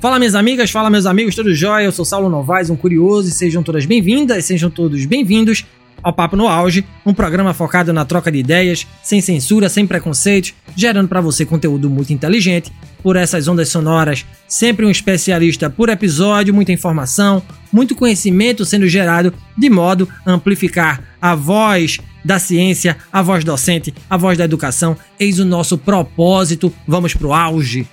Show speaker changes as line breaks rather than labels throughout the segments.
Fala minhas amigas, fala meus amigos, tudo jóia? Eu sou Saulo Novaes, um curioso, e sejam todas bem-vindas, sejam todos bem-vindos ao Papo no Auge, um programa focado na troca de ideias, sem censura, sem preconceitos, gerando para você conteúdo muito inteligente por essas ondas sonoras, sempre um especialista por episódio, muita informação, muito conhecimento sendo gerado de modo a amplificar a voz da ciência, a voz docente, a voz da educação. Eis o nosso propósito. Vamos pro auge.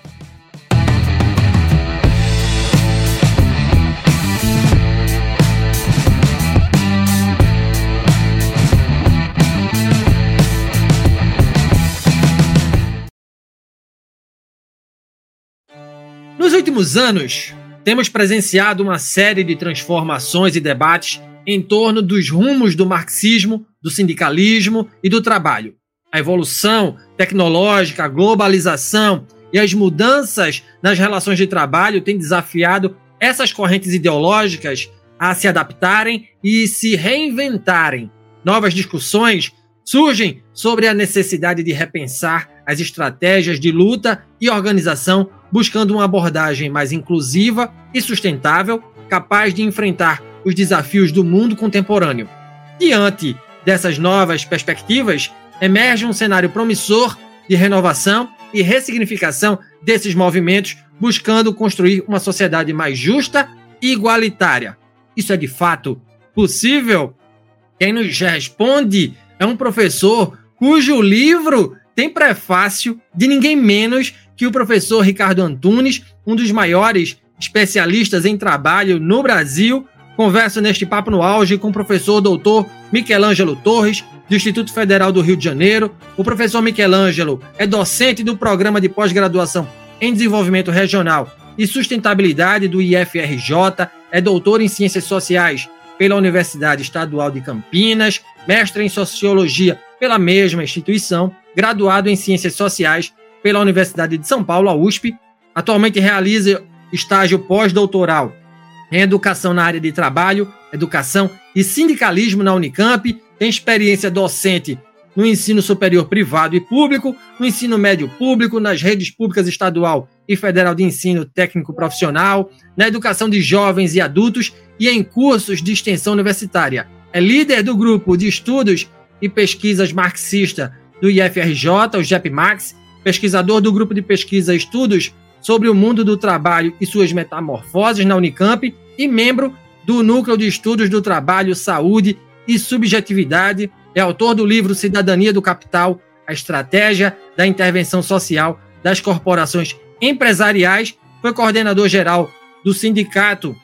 Últimos anos, temos presenciado uma série de transformações e debates em torno dos rumos do marxismo, do sindicalismo e do trabalho. A evolução tecnológica, a globalização e as mudanças nas relações de trabalho têm desafiado essas correntes ideológicas a se adaptarem e se reinventarem. Novas discussões surgem sobre a necessidade de repensar as estratégias de luta e organização buscando uma abordagem mais inclusiva e sustentável, capaz de enfrentar os desafios do mundo contemporâneo. Diante dessas novas perspectivas, emerge um cenário promissor de renovação e ressignificação desses movimentos, buscando construir uma sociedade mais justa e igualitária. Isso é de fato possível? Quem nos responde é um professor cujo livro tem prefácio de ninguém menos que o professor Ricardo Antunes, um dos maiores especialistas em trabalho no Brasil, conversa neste papo no auge com o professor doutor Michelangelo Torres, do Instituto Federal do Rio de Janeiro. O professor Michelangelo é docente do programa de pós-graduação em desenvolvimento regional e sustentabilidade do IFRJ, é doutor em ciências sociais pela Universidade Estadual de Campinas, mestre em sociologia pela mesma instituição, graduado em ciências sociais pela Universidade de São Paulo, a USP. Atualmente realiza estágio pós-doutoral em educação na área de trabalho, educação e sindicalismo na Unicamp. Tem experiência docente no ensino superior privado e público, no ensino médio público, nas redes públicas estadual e federal de ensino técnico profissional, na educação de jovens e adultos e em cursos de extensão universitária. É líder do grupo de estudos e pesquisas marxista do IFRJ, o GEPMAX, pesquisador do grupo de pesquisa Estudos sobre o Mundo do Trabalho e suas Metamorfoses na Unicamp e membro do Núcleo de Estudos do Trabalho, Saúde e Subjetividade. É autor do livro Cidadania do Capital, a Estratégia da Intervenção Social das Corporações Empresariais. Foi coordenador geral do Sindicato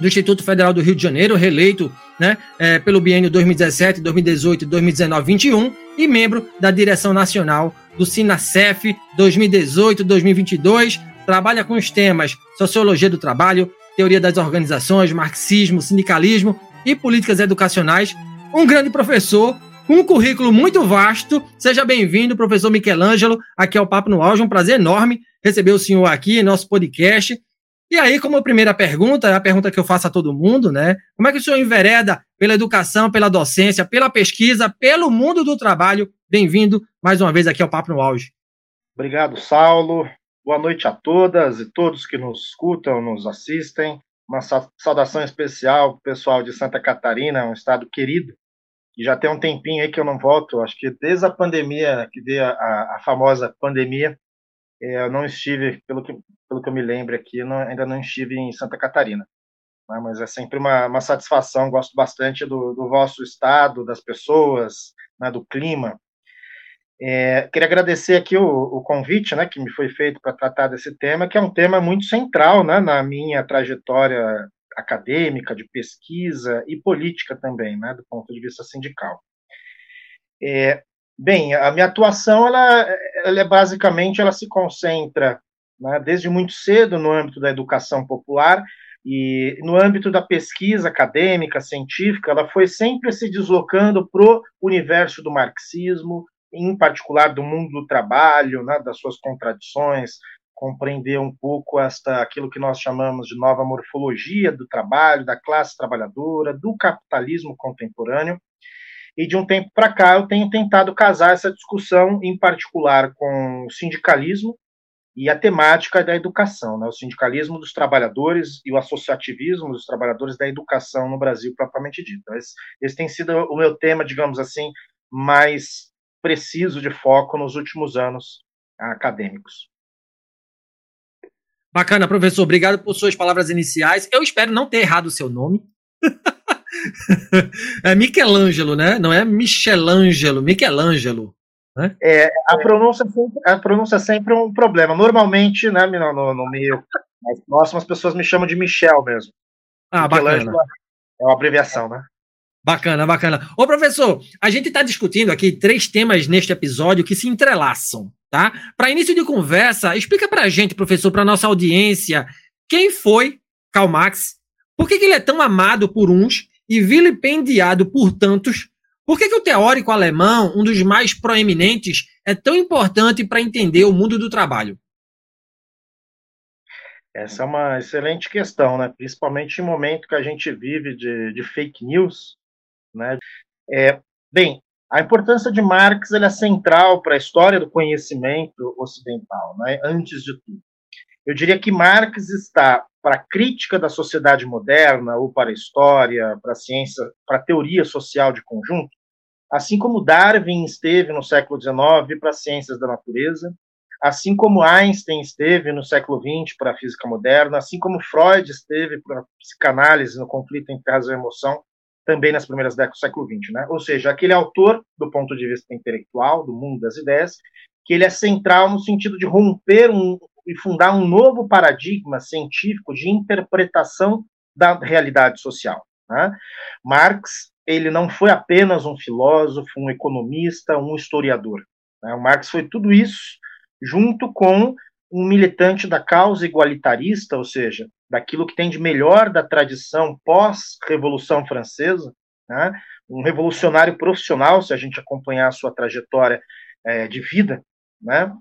do Instituto Federal do Rio de Janeiro, reeleito né, é, pelo biênio 2017, 2018, 2019, 21 e membro da direção nacional do Sinacef 2018-2022. Trabalha com os temas sociologia do trabalho, teoria das organizações, marxismo, sindicalismo e políticas educacionais. Um grande professor, um currículo muito vasto. Seja bem-vindo, professor Michelangelo, aqui ao Papo no Auge. Um prazer enorme receber o senhor aqui em nosso podcast. E aí, como primeira pergunta, é a pergunta que eu faço a todo mundo, né? Como é que o senhor envereda pela educação, pela docência, pela pesquisa, pelo mundo do trabalho? Bem-vindo mais uma vez aqui ao Papo no Auge.
Obrigado, Saulo. Boa noite a todas e todos que nos escutam, nos assistem. Uma saudação especial para o pessoal de Santa Catarina, um estado querido. E já tem um tempinho aí que eu não volto, acho que desde a pandemia, que deu a, a famosa pandemia, eu não estive, pelo que, pelo que eu me lembro aqui, não, ainda não estive em Santa Catarina. Né? Mas é sempre uma, uma satisfação, gosto bastante do, do vosso estado, das pessoas, né, do clima. É, queria agradecer aqui o, o, convite né, que me foi feito para tratar desse tema, que é um tema muito central né, na minha trajetória acadêmica, de pesquisa e política também, né, do ponto de vista sindical. É, Bem, a minha atuação ela, ela é basicamente ela se concentra né, desde muito cedo no âmbito da educação popular e no âmbito da pesquisa acadêmica, científica, ela foi sempre se deslocando para o universo do marxismo, em particular do mundo do trabalho, né, das suas contradições, compreender um pouco esta aquilo que nós chamamos de nova morfologia do trabalho, da classe trabalhadora, do capitalismo contemporâneo. E de um tempo para cá eu tenho tentado casar essa discussão, em particular com o sindicalismo, e a temática da educação, né, o sindicalismo dos trabalhadores e o associativismo dos trabalhadores da educação no Brasil propriamente dito. Esse, esse tem sido o meu tema, digamos assim, mais preciso de foco nos últimos anos acadêmicos.
Bacana, professor. Obrigado por suas palavras iniciais. Eu espero não ter errado o seu nome. é Michelangelo, né? Não é Michelangelo, Michelangelo.
Né? É, a, pronúncia, a pronúncia é sempre um problema. Normalmente, né, no, no, no meio mais próximo, as pessoas me chamam de Michel mesmo.
Ah, bacana.
É uma abreviação, né?
Bacana, bacana. Ô, professor, a gente está discutindo aqui três temas neste episódio que se entrelaçam, tá? Para início de conversa, explica para a gente, professor, para nossa audiência, quem foi Karl Marx, por que, que ele é tão amado por uns e vilipendiado por tantos, por que, que o teórico alemão, um dos mais proeminentes, é tão importante para entender o mundo do trabalho?
Essa é uma excelente questão, né? principalmente em momento que a gente vive de, de fake news. Né? É, bem, a importância de Marx é central para a história do conhecimento ocidental, né? antes de tudo. Eu diria que Marx está para a crítica da sociedade moderna, ou para a história, para a ciência, para a teoria social de conjunto, assim como Darwin esteve no século XIX para as ciências da natureza, assim como Einstein esteve no século XX para a física moderna, assim como Freud esteve para a psicanálise no conflito entre razão e emoção, também nas primeiras décadas do século XX, né? Ou seja, aquele autor, do ponto de vista intelectual, do mundo das ideias, que ele é central no sentido de romper um, e fundar um novo paradigma científico de interpretação da realidade social. Né? Marx ele não foi apenas um filósofo, um economista, um historiador. Né? O Marx foi tudo isso junto com um militante da causa igualitarista, ou seja, daquilo que tem de melhor da tradição pós-Revolução Francesa, né? um revolucionário profissional, se a gente acompanhar a sua trajetória é, de vida, né?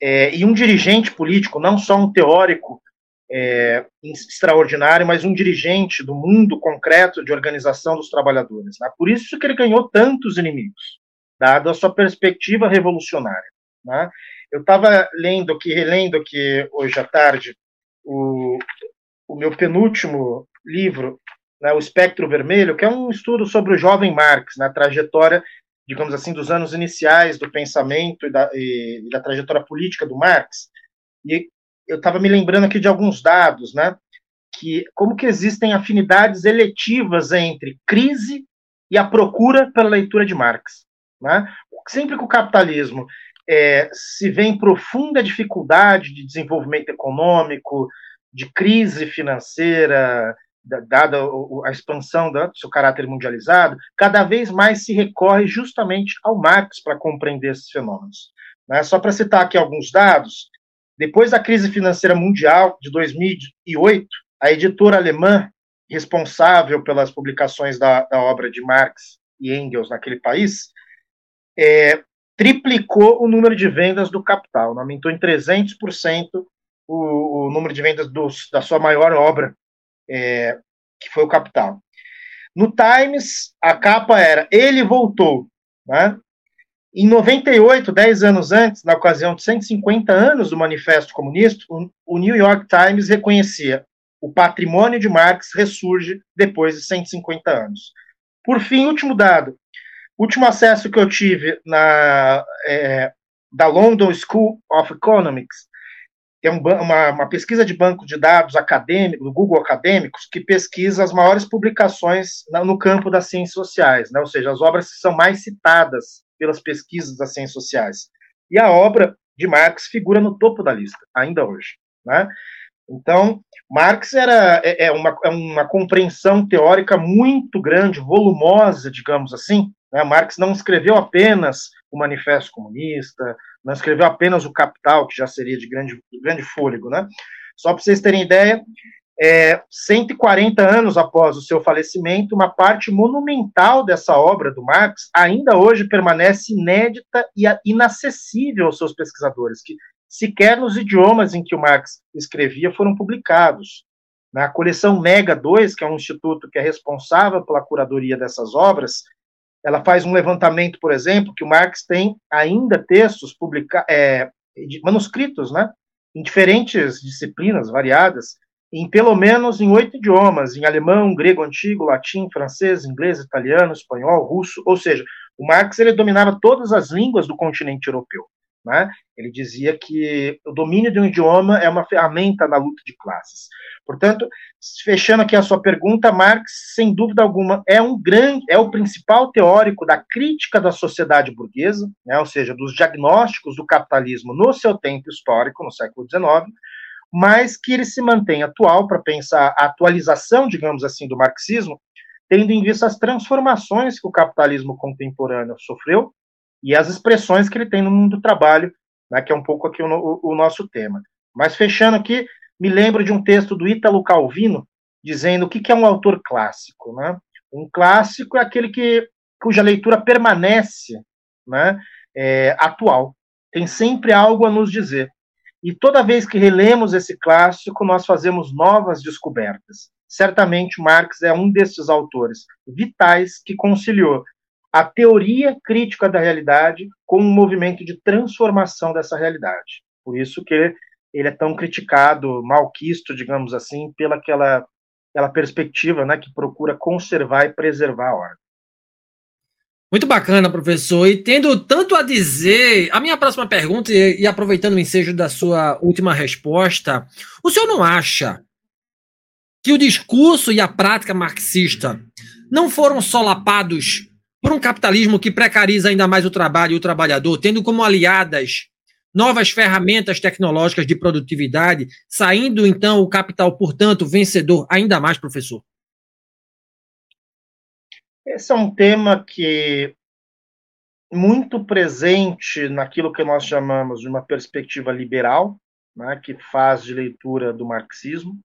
É, e um dirigente político, não só um teórico é, extraordinário, mas um dirigente do mundo concreto de organização dos trabalhadores. Né? Por isso que ele ganhou tantos inimigos, dado a sua perspectiva revolucionária. Né? Eu estava lendo aqui, relendo aqui hoje à tarde, o, o meu penúltimo livro, né, O Espectro Vermelho, que é um estudo sobre o jovem Marx, na trajetória digamos assim, dos anos iniciais do pensamento e da, e, e da trajetória política do Marx. E eu estava me lembrando aqui de alguns dados, né? Que como que existem afinidades eletivas entre crise e a procura pela leitura de Marx, né? Sempre que o capitalismo é, se vê em profunda dificuldade de desenvolvimento econômico, de crise financeira, dada a expansão do seu caráter mundializado, cada vez mais se recorre justamente ao Marx para compreender esses fenômenos. Né? Só para citar aqui alguns dados, depois da crise financeira mundial de 2008, a editora alemã responsável pelas publicações da, da obra de Marx e Engels naquele país é, triplicou o número de vendas do Capital, aumentou em 300% o, o número de vendas dos, da sua maior obra, é, que foi o Capital. No Times, a capa era Ele Voltou. Né? Em 98, 10 anos antes, na ocasião de 150 anos do Manifesto Comunista, o New York Times reconhecia o patrimônio de Marx ressurge depois de 150 anos. Por fim, último dado. Último acesso que eu tive na, é, da London School of Economics tem um, uma, uma, pesquisa de banco de dados acadêmico, do Google Acadêmicos, que pesquisa as maiores publicações no campo das ciências sociais, né? ou seja, as obras que são mais citadas pelas pesquisas das ciências sociais. E a obra de Marx figura no topo da lista, ainda hoje. Né? Então, Marx era, é, é, uma, é uma compreensão teórica muito grande, volumosa, digamos assim. Né? Marx não escreveu apenas o Manifesto Comunista, não escreveu apenas o Capital, que já seria de grande, de grande fôlego. Né? Só para vocês terem ideia, é, 140 anos após o seu falecimento, uma parte monumental dessa obra do Marx ainda hoje permanece inédita e inacessível aos seus pesquisadores, que sequer nos idiomas em que o Marx escrevia foram publicados. Na coleção Mega 2, que é um instituto que é responsável pela curadoria dessas obras, ela faz um levantamento, por exemplo, que o Marx tem ainda textos publicados, é, manuscritos, né, em diferentes disciplinas variadas, em pelo menos em oito idiomas, em alemão, grego antigo, latim, francês, inglês, italiano, espanhol, russo, ou seja, o Marx ele dominava todas as línguas do continente europeu. Né? Ele dizia que o domínio de um idioma é uma ferramenta na luta de classes. Portanto, fechando aqui a sua pergunta, Marx, sem dúvida alguma, é um grande, é o principal teórico da crítica da sociedade burguesa, né? ou seja, dos diagnósticos do capitalismo no seu tempo histórico, no século XIX, mas que ele se mantém atual para pensar a atualização, digamos assim, do marxismo, tendo em vista as transformações que o capitalismo contemporâneo sofreu e as expressões que ele tem no mundo do trabalho, né, que é um pouco aqui o, o, nosso tema. Mas fechando aqui, me lembro de um texto do Ítalo Calvino dizendo o que, que é um autor clássico. Né? Um clássico é aquele que, cuja leitura permanece né, é, atual, tem sempre algo a nos dizer. E toda vez que relemos esse clássico, nós fazemos novas descobertas. Certamente Marx é um desses autores vitais que conciliou a teoria crítica da realidade com um movimento de transformação dessa realidade. Por isso que ele é tão criticado, malquisto, digamos assim, pela aquela, aquela perspectiva né, que procura conservar e preservar a ordem.
Muito bacana, professor. E tendo tanto a dizer, a minha próxima pergunta, e aproveitando o ensejo da sua última resposta, o senhor não acha que o discurso e a prática marxista não foram solapados por um capitalismo que precariza ainda mais o trabalho e o trabalhador, tendo como aliadas novas ferramentas tecnológicas de produtividade, saindo então o capital, portanto, vencedor ainda mais, professor?
Esse é um tema que muito presente naquilo que nós chamamos de uma perspectiva liberal, né, que faz de leitura do marxismo.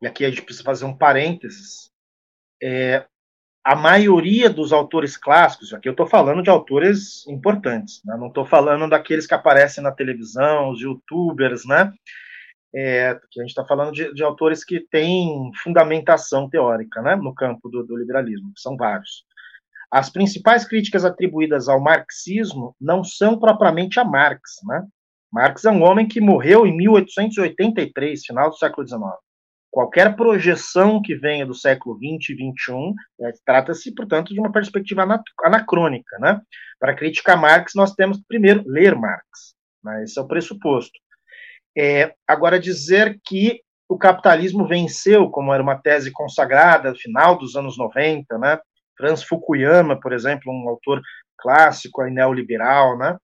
E aqui a gente precisa fazer um parênteses. É, a maioria dos autores clássicos, aqui eu estou falando de autores importantes, né? não estou falando daqueles que aparecem na televisão, os youtubers, né? É, que a gente está falando de, de, autores que têm fundamentação teórica né? no campo do, do liberalismo, que são vários. As principais críticas atribuídas ao marxismo não são propriamente a Marx. Né? Marx é um homem que morreu em 1883, final do século XIX qualquer projeção que venha do século XX e XXI, é, trata-se, portanto, de uma perspectiva anacrônica. Né? Para criticar Marx, nós temos que primeiro ler Marx. Né? Esse é o pressuposto. É, agora, dizer que o capitalismo venceu, como era uma tese consagrada no final dos anos 90, né? Franz Fukuyama, por exemplo, um autor clássico aí, neoliberal, né?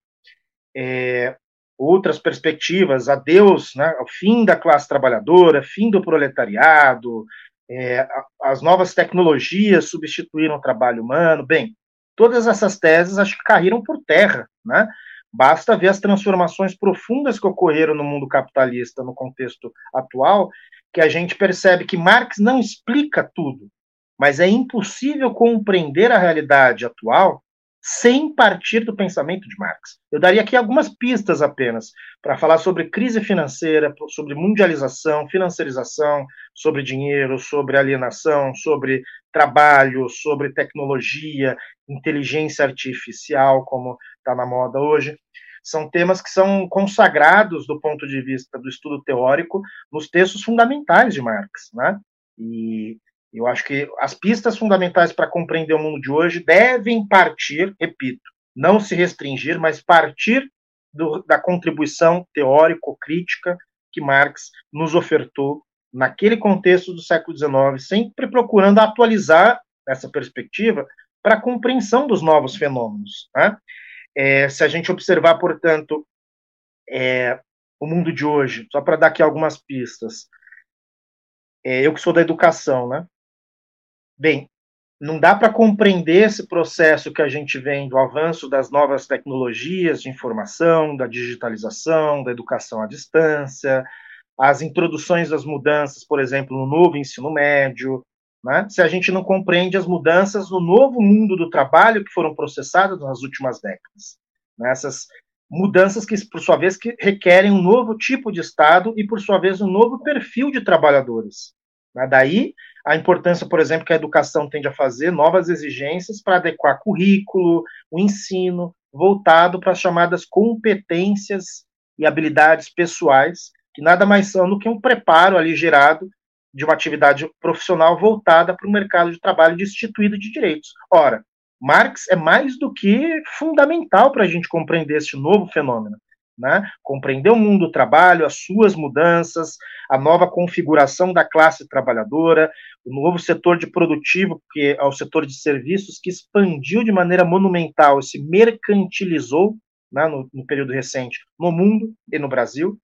É, outras perspectivas, adeus né, ao fim da classe trabalhadora, fim do proletariado, é, as novas tecnologias substituíram o trabalho humano. Bem, todas essas teses acho que caíram por terra, né? Basta ver as transformações profundas que ocorreram no mundo capitalista no contexto atual, que a gente percebe que Marx não explica tudo, mas é impossível compreender a realidade atual sem partir do pensamento de Marx. Eu daria aqui algumas pistas apenas para falar sobre crise financeira, sobre mundialização, financiarização, sobre dinheiro, sobre alienação, sobre trabalho, sobre tecnologia, inteligência artificial, como está na moda hoje. São temas que são consagrados do ponto de vista do estudo teórico nos textos fundamentais de Marx, né? E eu acho que as pistas fundamentais para compreender o mundo de hoje devem partir, repito, não se restringir, mas partir do, da contribuição teórico-crítica que Marx nos ofertou naquele contexto do século XIX, sempre procurando atualizar essa perspectiva para a compreensão dos novos fenômenos. Né? É, se a gente observar, portanto, é, o mundo de hoje, só para dar aqui algumas pistas, é, eu que sou da educação, né? Bem, não dá para compreender esse processo que a gente vem do avanço das novas tecnologias de informação, da digitalização, da educação à distância, as introduções das mudanças, por exemplo, no novo ensino médio, né? se a gente não compreende as mudanças no novo mundo do trabalho que foram processadas nas últimas décadas. Né? Essas mudanças que, por sua vez, que requerem um novo tipo de Estado e, por sua vez, um novo perfil de trabalhadores. Né? Daí a importância, por exemplo, que a educação tende a fazer, novas exigências para adequar currículo, o ensino, voltado para as chamadas competências e habilidades pessoais, que nada mais são do que um preparo ali gerado de uma atividade profissional voltada para o mercado de trabalho destituído de direitos. Ora, Marx é mais do que fundamental para a gente compreender este novo fenômeno. Né? Compreender o mundo do trabalho, as suas mudanças, a nova configuração da classe trabalhadora, o novo setor de produtivo, que é o setor de serviços, que expandiu de maneira monumental, se mercantilizou né, no, no, período recente no mundo e no Brasil.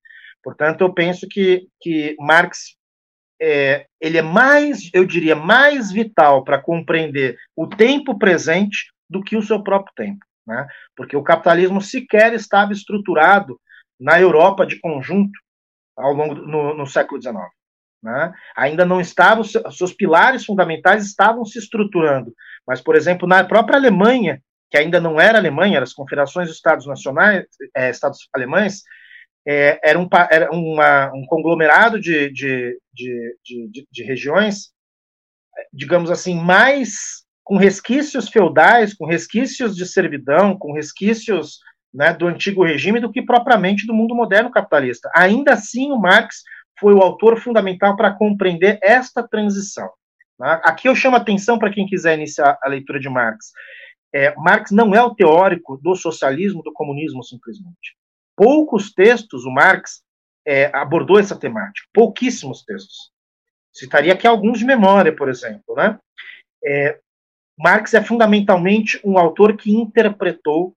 Portanto, eu penso que, que Marx é, ele é mais, eu diria, mais vital para compreender o tempo presente do que o seu próprio tempo né? porque o capitalismo sequer estava estruturado na Europa de conjunto ao longo do, no, no século XIX. Né? Ainda não estavam, seus pilares fundamentais estavam se estruturando, mas, por exemplo, na própria Alemanha, que ainda não era Alemanha, eram as confederações dos Estados Nacionais, é, Estados alemães, é, era, um, era uma, um conglomerado de, de, de, de, de regiões, digamos assim, mais com resquícios feudais, com resquícios de servidão, com resquícios né, do antigo regime, do que propriamente do mundo moderno capitalista. Ainda assim, o Marx foi o autor fundamental para compreender esta transição. Né? Aqui eu chamo atenção para quem quiser iniciar a leitura de Marx. É, Marx não é o teórico do socialismo, do comunismo, simplesmente. Poucos textos o Marx é, abordou essa temática, pouquíssimos textos. Citaria aqui alguns de memória, por exemplo. Né? É, Marx é fundamentalmente um autor que interpretou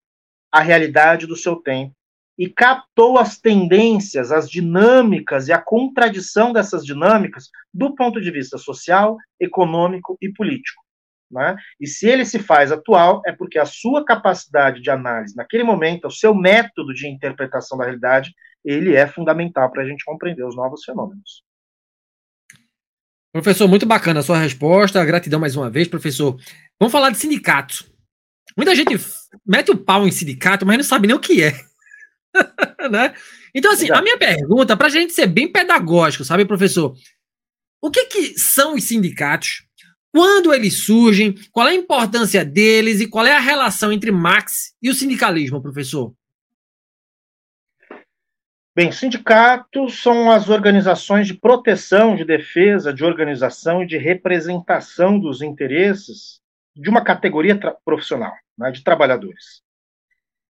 a realidade do seu tempo e captou as tendências, as dinâmicas e a contradição dessas dinâmicas do ponto de vista social, econômico e político. Né? E se ele se faz atual, é porque a sua capacidade de análise naquele momento, o seu método de interpretação da realidade, ele é fundamental para a gente compreender os novos fenômenos.
Professor, muito bacana a sua resposta. Gratidão mais uma vez, professor. Vamos falar de sindicato. Muita gente mete o pau em sindicato, mas não sabe nem o que é. né? Então, assim, Exato. a minha pergunta, para a gente ser bem pedagógico, sabe, professor? O que, que são os sindicatos? Quando eles surgem? Qual é a importância deles e qual é a relação entre Marx e o sindicalismo, professor?
Bem, sindicatos são as organizações de proteção, de defesa, de organização e de representação dos interesses de uma categoria profissional, né, de trabalhadores.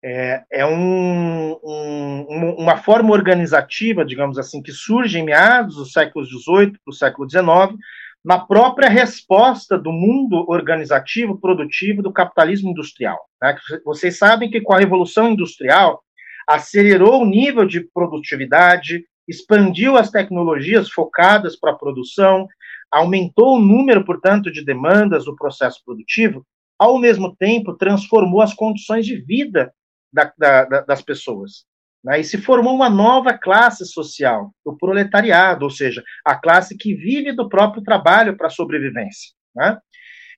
É, é um, um, uma forma organizativa, digamos assim, que surge em meados do século XVIII para o século XIX, na própria resposta do mundo organizativo produtivo do capitalismo industrial. Né? Vocês sabem que com a Revolução Industrial acelerou o nível de produtividade, expandiu as tecnologias focadas para a produção, aumentou o número, portanto, de demandas do processo produtivo, ao mesmo tempo transformou as condições de vida da, da, das pessoas. Né? E se formou uma nova classe social, o proletariado, ou seja, a classe que vive do próprio trabalho para a sobrevivência. Né?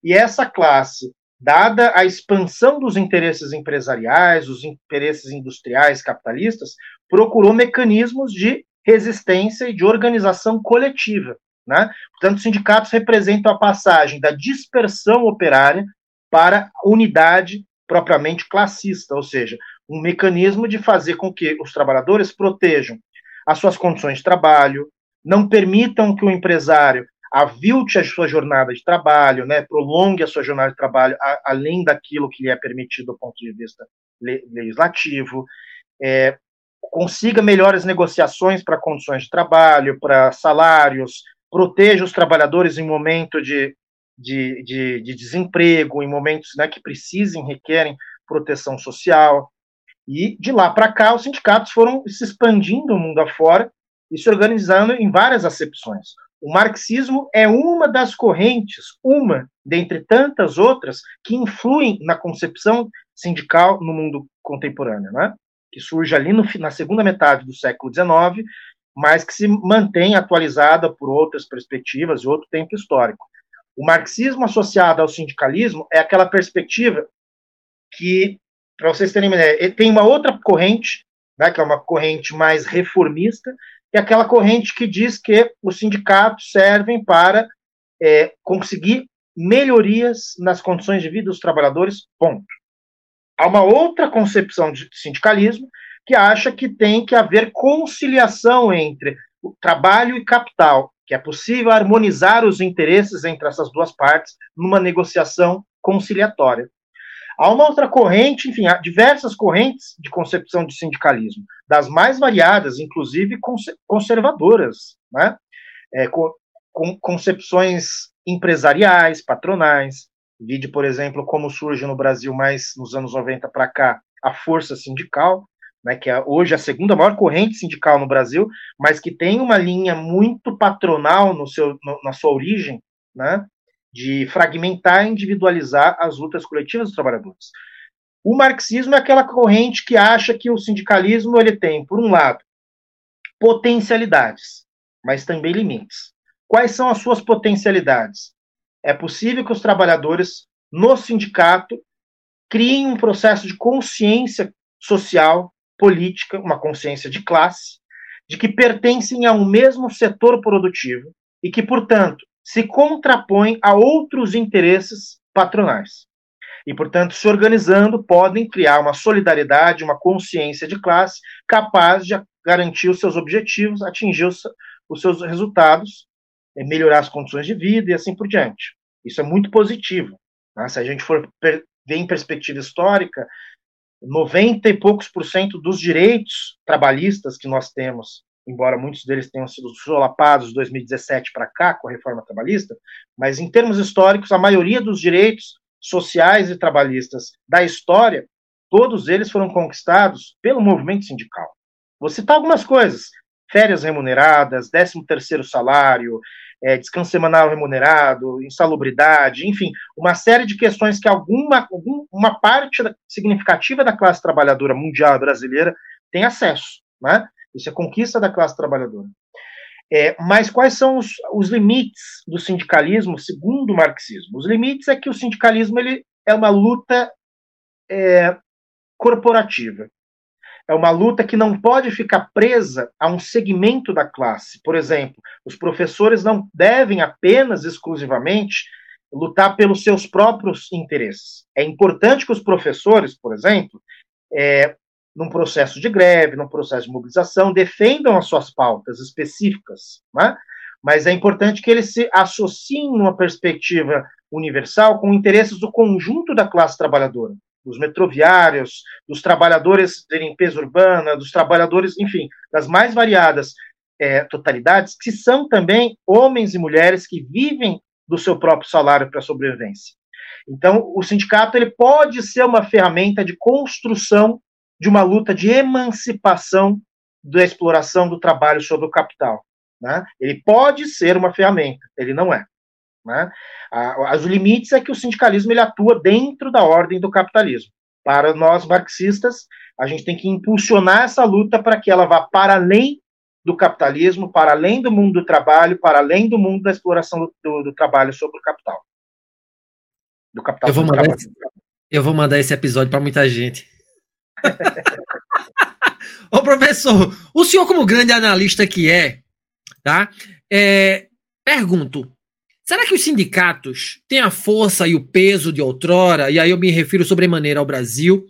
E essa classe, dada a expansão dos interesses empresariais, os interesses industriais capitalistas, procurou mecanismos de resistência e de organização coletiva. Né? Portanto, os sindicatos representam a passagem da dispersão operária para unidade propriamente classista, ou seja, um mecanismo de fazer com que os trabalhadores protejam as suas condições de trabalho, não permitam que o empresário avilte a sua jornada de trabalho, né, prolongue a sua jornada de trabalho a, além daquilo que lhe é permitido do ponto de vista le, legislativo, é, consiga melhores negociações para condições de trabalho, para salários, proteja os trabalhadores em momento de, de, de, de desemprego, em momentos né, que precisem, requerem proteção social. E de lá para cá, os sindicatos foram se expandindo o mundo afora e se organizando em várias acepções. O marxismo é uma das correntes, uma dentre tantas outras, que influem na concepção sindical no mundo contemporâneo, né? que surge ali no, na segunda metade do século XIX mas que se mantém atualizada por outras perspectivas e outro tempo histórico. O marxismo associado ao sindicalismo é aquela perspectiva que, para vocês terem uma ideia, tem uma outra corrente, né, que é uma corrente mais reformista, que é aquela corrente que diz que os sindicatos servem para é, conseguir melhorias nas condições de vida dos trabalhadores, ponto. Há uma outra concepção de sindicalismo, que acha que tem que haver conciliação entre o trabalho e capital, que é possível harmonizar os interesses entre essas duas partes numa negociação conciliatória. Há uma outra corrente, enfim, há diversas correntes de concepção de sindicalismo, das mais variadas, inclusive conservadoras, né? É, com, com concepções empresariais, patronais. Vide, por exemplo, como surge no Brasil mais nos anos 90 para cá a força sindical, né, que é hoje a segunda maior corrente sindical no Brasil, mas que tem uma linha muito patronal no seu, no, na sua origem, né, de fragmentar e individualizar as lutas coletivas dos trabalhadores. O marxismo é aquela corrente que acha que o sindicalismo ele tem, por um lado, potencialidades, mas também limites. Quais são as suas potencialidades? É possível que os trabalhadores no sindicato criem um processo de consciência social política, uma consciência de classe, de que pertencem a um mesmo setor produtivo e que, portanto, se contrapõem a outros interesses patronais. E, portanto, se organizando, podem criar uma solidariedade, uma consciência de classe capaz de garantir os seus objetivos, atingir os, seus resultados, eh, melhorar as condições de vida e assim por diante. Isso é muito positivo. Né? Se a gente for ver em perspectiva histórica, 90 e poucos por cento dos direitos trabalhistas que nós temos, embora muitos deles tenham sido solapados de 2017 para cá com a reforma trabalhista, mas em termos históricos, a maioria dos direitos sociais e trabalhistas da história, todos eles foram conquistados pelo movimento sindical. Vou citar algumas coisas: férias remuneradas, 13 terceiro salário, é, descanso semanal remunerado, insalubridade, enfim, uma série de questões que alguma, uma parte significativa da classe trabalhadora mundial brasileira tem acesso. Né? Isso é conquista da classe trabalhadora. É, mas quais são os, os, limites do sindicalismo segundo o marxismo? Os limites é que o sindicalismo ele é uma luta é, corporativa é uma luta que não pode ficar presa a um segmento da classe. Por exemplo, os professores não devem apenas, exclusivamente, lutar pelos seus próprios interesses. É importante que os professores, por exemplo, é, num processo de greve, num processo de mobilização, defendam as suas pautas específicas, né? mas é importante que eles se associem numa perspectiva universal com interesses do conjunto da classe trabalhadora dos metroviários, dos trabalhadores de limpeza urbana, dos trabalhadores, enfim, das mais variadas é, totalidades, que são também homens e mulheres que vivem do seu próprio salário para sobrevivência. Então, o sindicato ele pode ser uma ferramenta de construção de uma luta de emancipação da exploração do trabalho sobre o capital. Né? Ele pode ser uma ferramenta, ele não é. Né? Os limites é que o sindicalismo ele atua dentro da ordem do capitalismo. Para nós marxistas, a gente tem que impulsionar essa luta para que ela vá para além do capitalismo, para além do mundo do trabalho, para além do mundo da exploração do, do, do trabalho sobre o capital.
Do capital eu, vou mandar esse, eu vou mandar esse episódio para muita gente. Ô professor, o senhor como grande analista que é, tá? É, pergunto, Será que os sindicatos têm a força e o peso de outrora, e aí eu me refiro sobremaneira ao Brasil?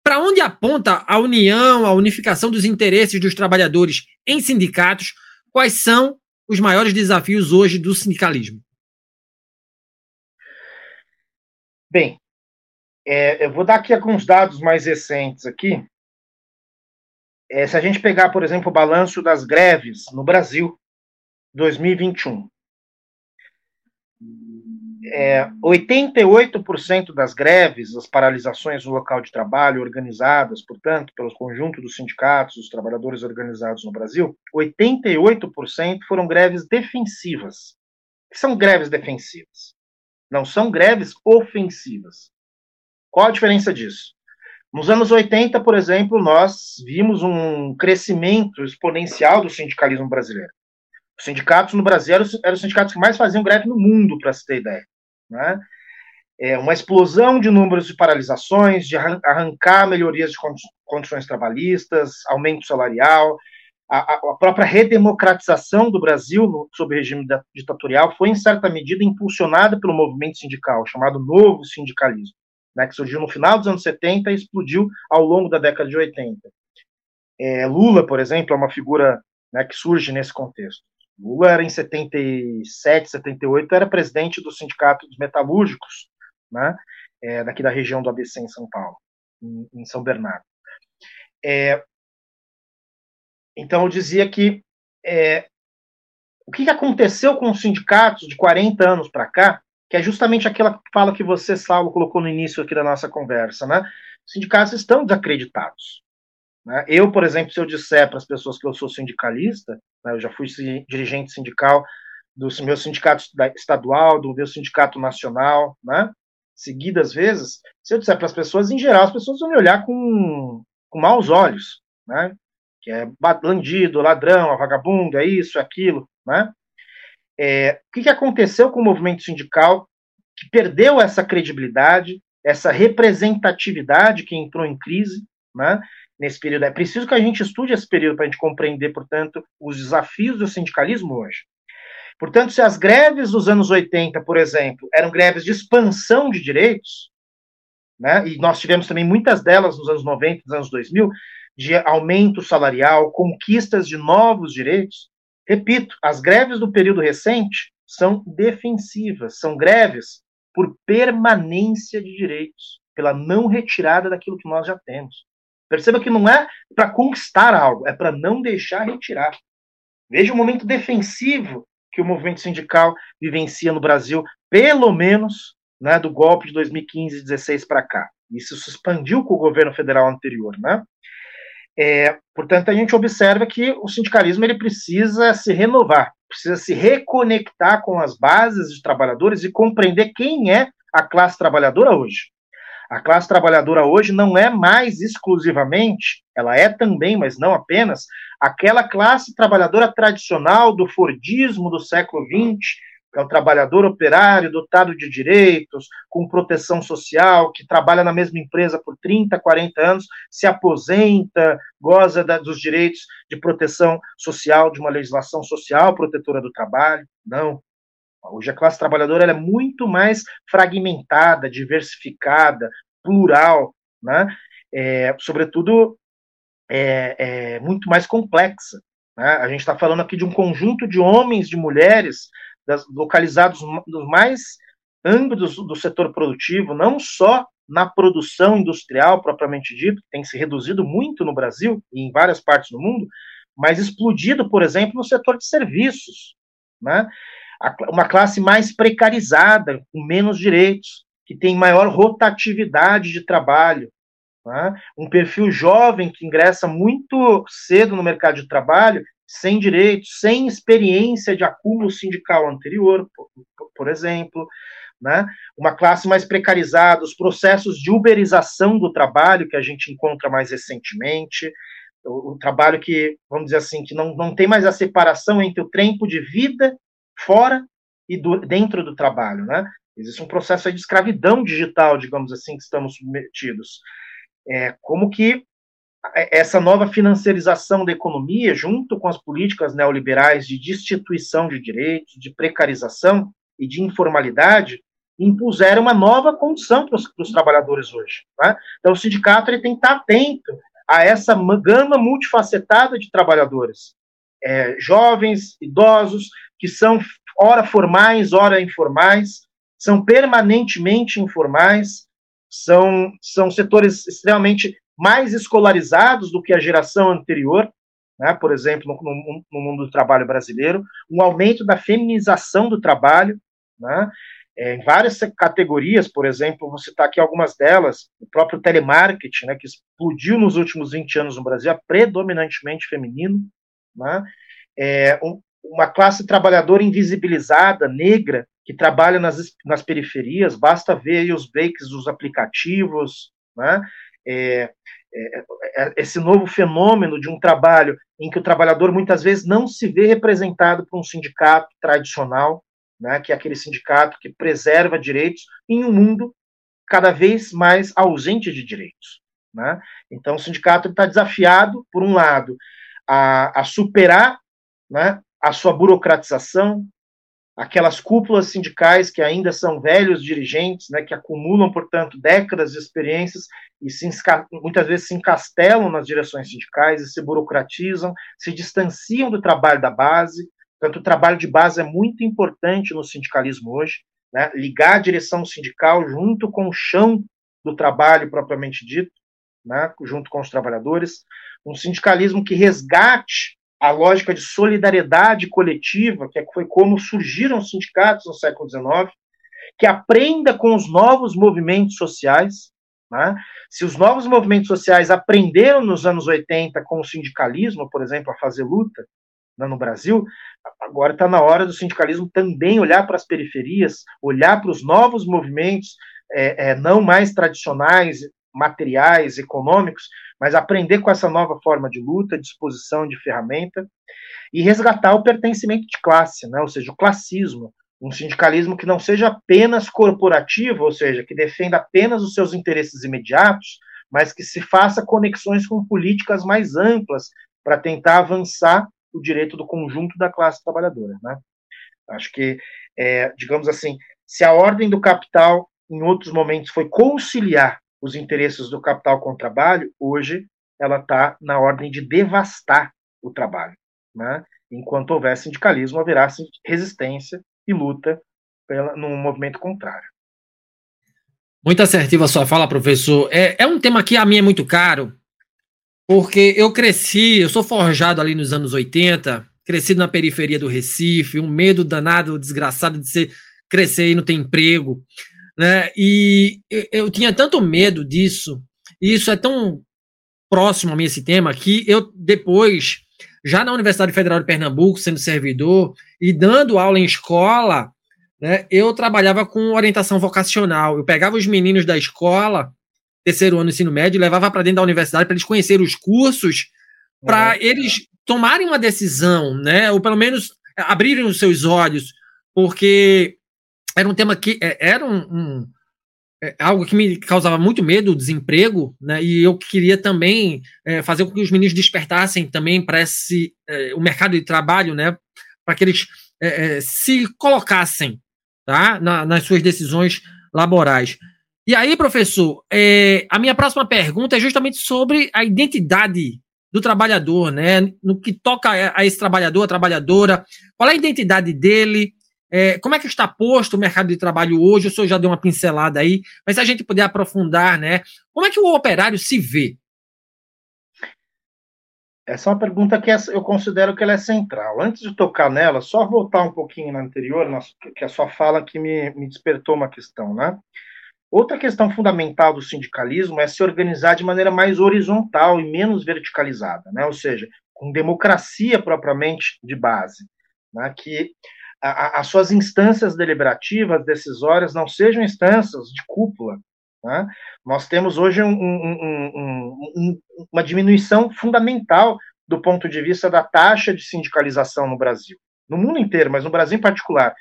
Para onde aponta a união, a unificação dos interesses dos trabalhadores em sindicatos? Quais são os maiores desafios hoje do sindicalismo?
Bem, é, eu vou dar aqui alguns dados mais recentes aqui. É, se a gente pegar, por exemplo, o balanço das greves no Brasil, 2021 é, 88% das greves, das paralisações no local de trabalho, organizadas, portanto, pelo conjunto dos sindicatos, dos trabalhadores organizados no Brasil, 88% foram greves defensivas. Que são greves defensivas? Não são greves ofensivas. Qual a diferença disso? Nos anos 80, por exemplo, nós vimos um crescimento exponencial do sindicalismo brasileiro. Os sindicatos no Brasil eram os sindicatos que mais faziam greve no mundo, para se ter ideia. Né? É uma explosão de números de paralisações, de arrancar melhorias de condições trabalhistas, aumento salarial, a, a, própria redemocratização do Brasil sob regime ditatorial foi, em certa medida, impulsionada pelo movimento sindical, chamado Novo Sindicalismo, né, que surgiu no final dos anos 70 e explodiu ao longo da década de 80. É, Lula, por exemplo, é uma figura né, que surge nesse contexto. Lula era em 77, 78, era presidente do Sindicato dos Metalúrgicos, né, é, daqui da região do ABC em São Paulo, em, em São Bernardo. É, então eu dizia que é, o que aconteceu com os sindicatos de 40 anos para cá, que é justamente aquela fala que você, Saulo, colocou no início aqui da nossa conversa, né? Os sindicatos estão desacreditados. Né? Eu, por exemplo, se eu disser para as pessoas que eu sou sindicalista, né, eu já fui dirigente sindical do meu sindicato estadual, do meu sindicato nacional, né? seguidas vezes, se eu disser para as pessoas, em geral, as pessoas vão me olhar com, com maus olhos, né? que é bandido, ladrão, vagabundo, é isso, é aquilo. Né? É, o que, que aconteceu com o movimento sindical que perdeu essa credibilidade, essa representatividade que entrou em crise, né? Nesse período. É preciso que a gente estude esse período para a gente compreender, portanto, os desafios do sindicalismo hoje. Portanto, se as greves dos anos 80, por exemplo, eram greves de expansão de direitos, né, e nós tivemos também muitas delas nos anos 90, nos anos 2000, de aumento salarial, conquistas de novos direitos, repito, as greves do período recente são defensivas, são greves por permanência de direitos, pela não retirada daquilo que nós já temos. Perceba que não é para conquistar algo, é para não deixar retirar. Veja o momento defensivo que o movimento sindical vivencia no Brasil, pelo menos né, do golpe de 2015 e 2016 para cá. Isso se expandiu com o governo federal anterior. Né? É, portanto, a gente observa que o sindicalismo ele precisa se renovar, precisa se reconectar com as bases de trabalhadores e compreender quem é a classe trabalhadora hoje. A classe trabalhadora hoje não é mais exclusivamente, ela é também, mas não apenas, aquela classe trabalhadora tradicional do Fordismo do século XX, que é o trabalhador operário dotado de direitos, com proteção social, que trabalha na mesma empresa por 30, 40 anos, se aposenta, goza da, dos direitos de proteção social, de uma legislação social protetora do trabalho. Não. Hoje a classe trabalhadora é muito mais fragmentada, diversificada, plural, né? É, sobretudo é, é, muito mais complexa. Né? A gente está falando aqui de um conjunto de homens, de mulheres, das, localizados nos mais âmbitos do setor produtivo, não só na produção industrial propriamente dito, que tem se reduzido muito no Brasil e em várias partes do mundo, mas explodido, por exemplo, no setor de serviços. Né? Uma classe mais precarizada, com menos direitos, que tem maior rotatividade de trabalho. Né? Um perfil jovem que ingressa muito cedo no mercado de trabalho, sem direitos, sem experiência de acúmulo sindical anterior, por, por exemplo. Né? Uma classe mais precarizada, os processos de uberização do trabalho que a gente encontra mais recentemente, o, o trabalho que, vamos dizer assim, que não, não tem mais a separação entre o tempo de vida fora e do, dentro do trabalho, né? Existe um processo de escravidão digital, digamos assim, que estamos submetidos. É, como que essa nova financiarização da economia, junto com as políticas neoliberais de destituição de direitos, de precarização e de informalidade, impuseram uma nova condição para os trabalhadores hoje. Né? Então, o sindicato ele tem que estar atento a essa gama multifacetada de trabalhadores, é, jovens, idosos, que são ora formais, ora informais, são permanentemente informais, são, são setores extremamente mais escolarizados do que a geração anterior, né, por exemplo, no, no, mundo do trabalho brasileiro, um aumento da feminização do trabalho, né, é, em várias categorias, por exemplo, vou citar aqui algumas delas, o próprio telemarketing, né, que explodiu nos últimos 20 anos no Brasil, é predominantemente feminino, né, é, um, uma classe trabalhadora invisibilizada, negra, que trabalha nas, nas periferias, basta ver os breaks dos aplicativos, né? É, é, é, esse novo fenômeno de um trabalho em que o trabalhador muitas vezes não se vê representado por um sindicato tradicional, né, que é aquele sindicato que preserva direitos em um mundo cada vez mais ausente de direitos. Né? Então, o sindicato está desafiado, por um lado, a, a superar né, a sua burocratização, aquelas cúpulas sindicais que ainda são velhos dirigentes, né, que acumulam, portanto, décadas de experiências e se, muitas vezes se encastelam nas direções sindicais e se burocratizam, se distanciam do trabalho da base. Portanto, o trabalho de base é muito importante no sindicalismo hoje, né, ligar a direção sindical junto com o chão do trabalho propriamente dito, né, junto com os trabalhadores, um sindicalismo que resgate a lógica de solidariedade coletiva, que é, foi como surgiram os sindicatos no século XIX, que aprenda com os novos movimentos sociais. Né? Se os novos movimentos sociais aprenderam nos anos 80 com o sindicalismo, por exemplo, a fazer luta né, no Brasil, agora está na hora do sindicalismo também olhar para as periferias, olhar para os novos movimentos é, é, não mais tradicionais, materiais, econômicos, mas aprender com essa nova forma de luta, disposição de ferramenta e resgatar o pertencimento de classe, né? ou seja, o classismo, um sindicalismo que não seja apenas corporativo, ou seja, que defenda apenas os seus interesses imediatos, mas que se faça conexões com políticas mais amplas para tentar avançar o direito do conjunto da classe trabalhadora. Né? Acho que, é, digamos assim, se a ordem do capital em outros momentos foi conciliar os interesses do capital com o trabalho, hoje ela está na ordem de devastar o trabalho. Né? Enquanto houver sindicalismo, haverá resistência e luta pela, num movimento contrário.
Muito assertiva sua fala, professor. É, é um tema que a mim é muito caro, porque eu cresci, eu sou forjado ali nos anos 80, cresci na periferia do Recife, um medo danado, desgraçado de ser, crescer e não ter emprego né? E eu tinha tanto medo disso, e isso é tão próximo a mim esse tema, que eu depois, já na Universidade Federal de Pernambuco, sendo servidor e dando aula em escola, né, eu trabalhava com orientação vocacional. Eu pegava os meninos da escola, terceiro ano do ensino médio, e levava para dentro da universidade para eles conhecerem os cursos, para uhum. eles tomarem uma decisão, né, ou pelo menos abrirem os seus olhos, porque era um tema que é, era um, um é, algo que me causava muito medo, o desemprego, né? E eu queria também é, fazer com que os meninos despertassem também para esse é, o mercado de trabalho, né? Para que eles é, se colocassem, tá? Na, nas suas decisões laborais. E aí, professor, a minha próxima pergunta é justamente sobre a identidade do trabalhador, né? No que toca a esse trabalhador, a trabalhadora, qual é a identidade dele? É, como é que está posto o mercado de trabalho hoje? O senhor já deu uma pincelada aí, mas se a gente puder aprofundar, né? Como é que o operário se vê?
Essa é uma pergunta que é, eu considero que ela é central. Antes de tocar nela, só voltar um pouquinho na anterior, que a sua fala que me, me despertou uma questão, né? Outra questão fundamental do sindicalismo é se organizar de maneira mais horizontal e menos verticalizada, né? ou seja, com democracia propriamente de base, né? que as suas instâncias deliberativas, decisórias, não sejam instâncias de cúpula. Né? Nós temos hoje um, um, um, uma diminuição fundamental do ponto de vista da taxa de sindicalização no Brasil. No mundo inteiro, mas no Brasil em particular.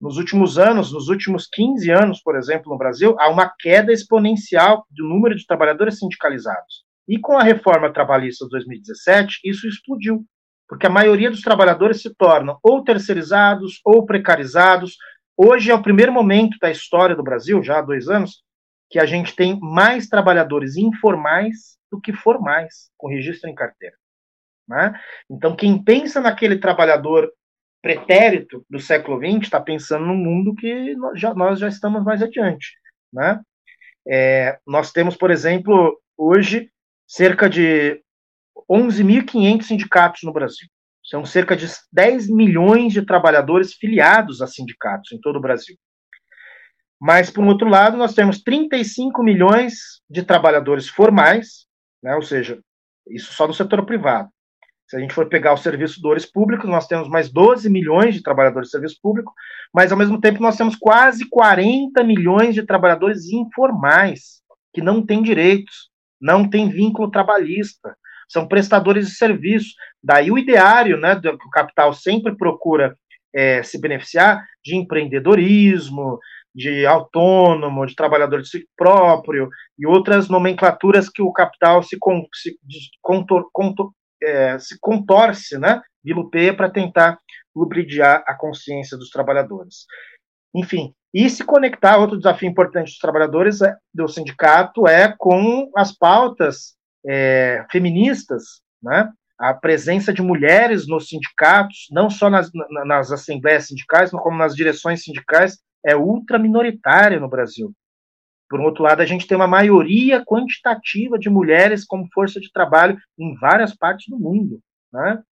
Nos últimos anos, nos últimos 15 anos, por exemplo, no Brasil, há uma queda exponencial do número de trabalhadores sindicalizados. E com a reforma trabalhista de 2017, isso explodiu porque a maioria dos trabalhadores se tornam ou terceirizados ou precarizados. Hoje é o primeiro momento da história do Brasil, já há dois anos, que a gente tem mais trabalhadores informais do que formais, com registro em carteira. Né? Então, quem pensa naquele trabalhador pretérito do século XX está pensando num mundo que nós já, nós já estamos mais adiante. Né? É, nós temos, por exemplo, hoje cerca de 11.500 sindicatos no Brasil. São cerca de 10 milhões de trabalhadores filiados a sindicatos em todo o Brasil. Mas, por outro lado, nós temos 35 milhões de trabalhadores formais, né, ou seja, isso só no setor privado. Se a gente for pegar os servidores públicos, nós temos mais 12 milhões de trabalhadores de serviço público, mas ao mesmo tempo nós temos quase 40 milhões de trabalhadores informais, que não têm direitos, não têm vínculo trabalhista, são prestadores de serviço. Daí o ideário, né, que o capital sempre procura é, se beneficiar de empreendedorismo, de autônomo, de trabalhador de si próprio e outras nomenclaturas que o capital se, se contor, contor, é, se contorce, né, vilupeia para tentar lubridiar a consciência dos trabalhadores. Enfim, e se conectar, outro desafio importante dos trabalhadores é, do sindicato é com as pautas é, feministas, né? a presença de mulheres nos sindicatos, não só nas, nas assembleias sindicais, como nas direções sindicais, é ultra minoritária no Brasil. Por outro lado, a gente tem uma maioria quantitativa de mulheres como força de trabalho em várias partes do mundo. Né?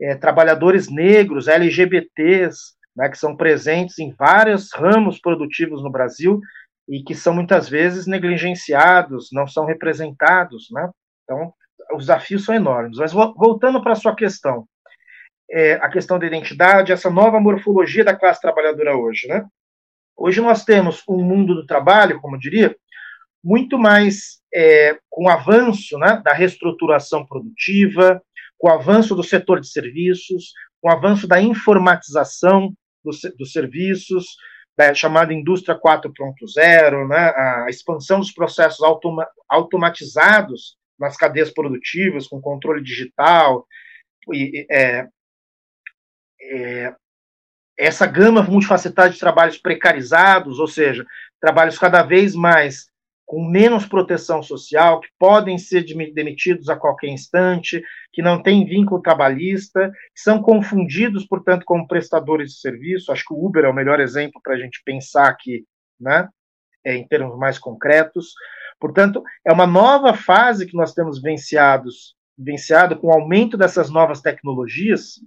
É, trabalhadores negros, LGBTs, né, que são presentes em vários ramos produtivos no Brasil e que são muitas vezes negligenciados, não são representados. Né? Então, os desafios são enormes. Mas voltando para a sua questão, é, a questão da identidade, essa nova morfologia da classe trabalhadora hoje. Né? Hoje nós temos um mundo do trabalho, como eu diria, muito mais é, com o avanço né, da reestruturação produtiva, com o avanço do setor de serviços, com o avanço da informatização dos, dos serviços, da chamada indústria 4.0, né, a expansão dos processos automa automatizados nas cadeias produtivas, com controle digital, e, é, é, essa gama multifacetada de trabalhos precarizados, ou seja, trabalhos cada vez mais com menos proteção social, que podem ser demitidos a qualquer instante, que não têm vínculo trabalhista, que são confundidos, portanto, como prestadores de serviço. Acho que o Uber é o melhor exemplo para a gente pensar aqui, né, é, em termos mais concretos. Portanto, é uma nova fase que nós temos venciados, venciado com o aumento dessas novas tecnologias,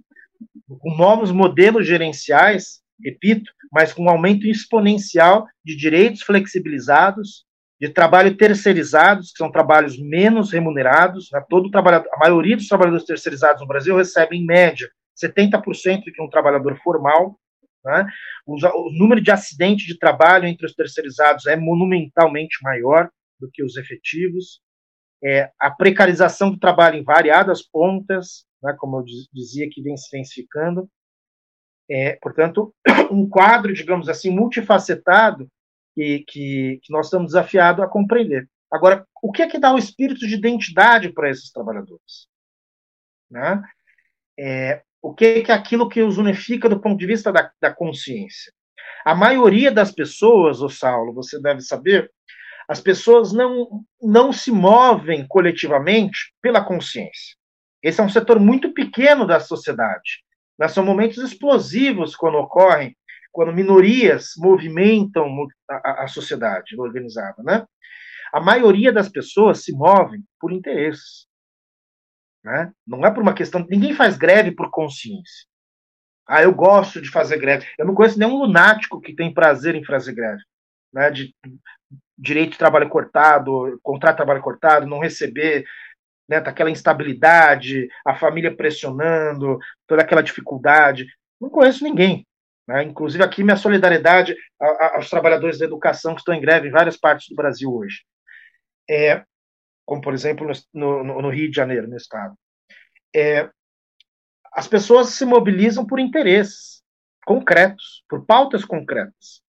com novos modelos gerenciais, repito, mas com um aumento exponencial de direitos flexibilizados, de trabalho terceirizados, que são trabalhos menos remunerados. Né? Todo a maioria dos trabalhadores terceirizados no Brasil recebe, em média, 70% do que um trabalhador formal. Né? O, o número de acidentes de trabalho entre os terceirizados é monumentalmente maior do que os efetivos. É, a precarização do trabalho em variadas pontas, né, como eu dizia, que vem se intensificando. É, portanto, um quadro, digamos assim, multifacetado que, que, que nós estamos desafiados a compreender. Agora, o que é que dá o espírito de identidade para esses trabalhadores? Né? É, o que é, que é aquilo que os unifica do ponto de vista da, da consciência? A maioria das pessoas, o Saulo, você deve saber, as pessoas não, não se movem coletivamente pela consciência. Esse é um setor muito pequeno da sociedade. Mas são momentos explosivos quando ocorrem, quando minorias movimentam a, sociedade organizada. Né? A maioria das pessoas se movem por interesses. Né? Não é por uma questão. Ninguém faz greve por consciência. Ah, eu gosto de fazer greve. Eu não conheço nenhum lunático que tem prazer em fazer greve. Né, de direito de trabalho cortado, contrato de trabalho cortado, não receber né, daquela instabilidade, a família pressionando, toda aquela dificuldade. Não conheço ninguém. Né? Inclusive, aqui, minha solidariedade aos trabalhadores da educação que estão em greve em várias partes do Brasil hoje. É, como, por exemplo, no, no, no Rio de Janeiro, no estado. É, as pessoas se mobilizam por interesses concretos, por pautas concretas.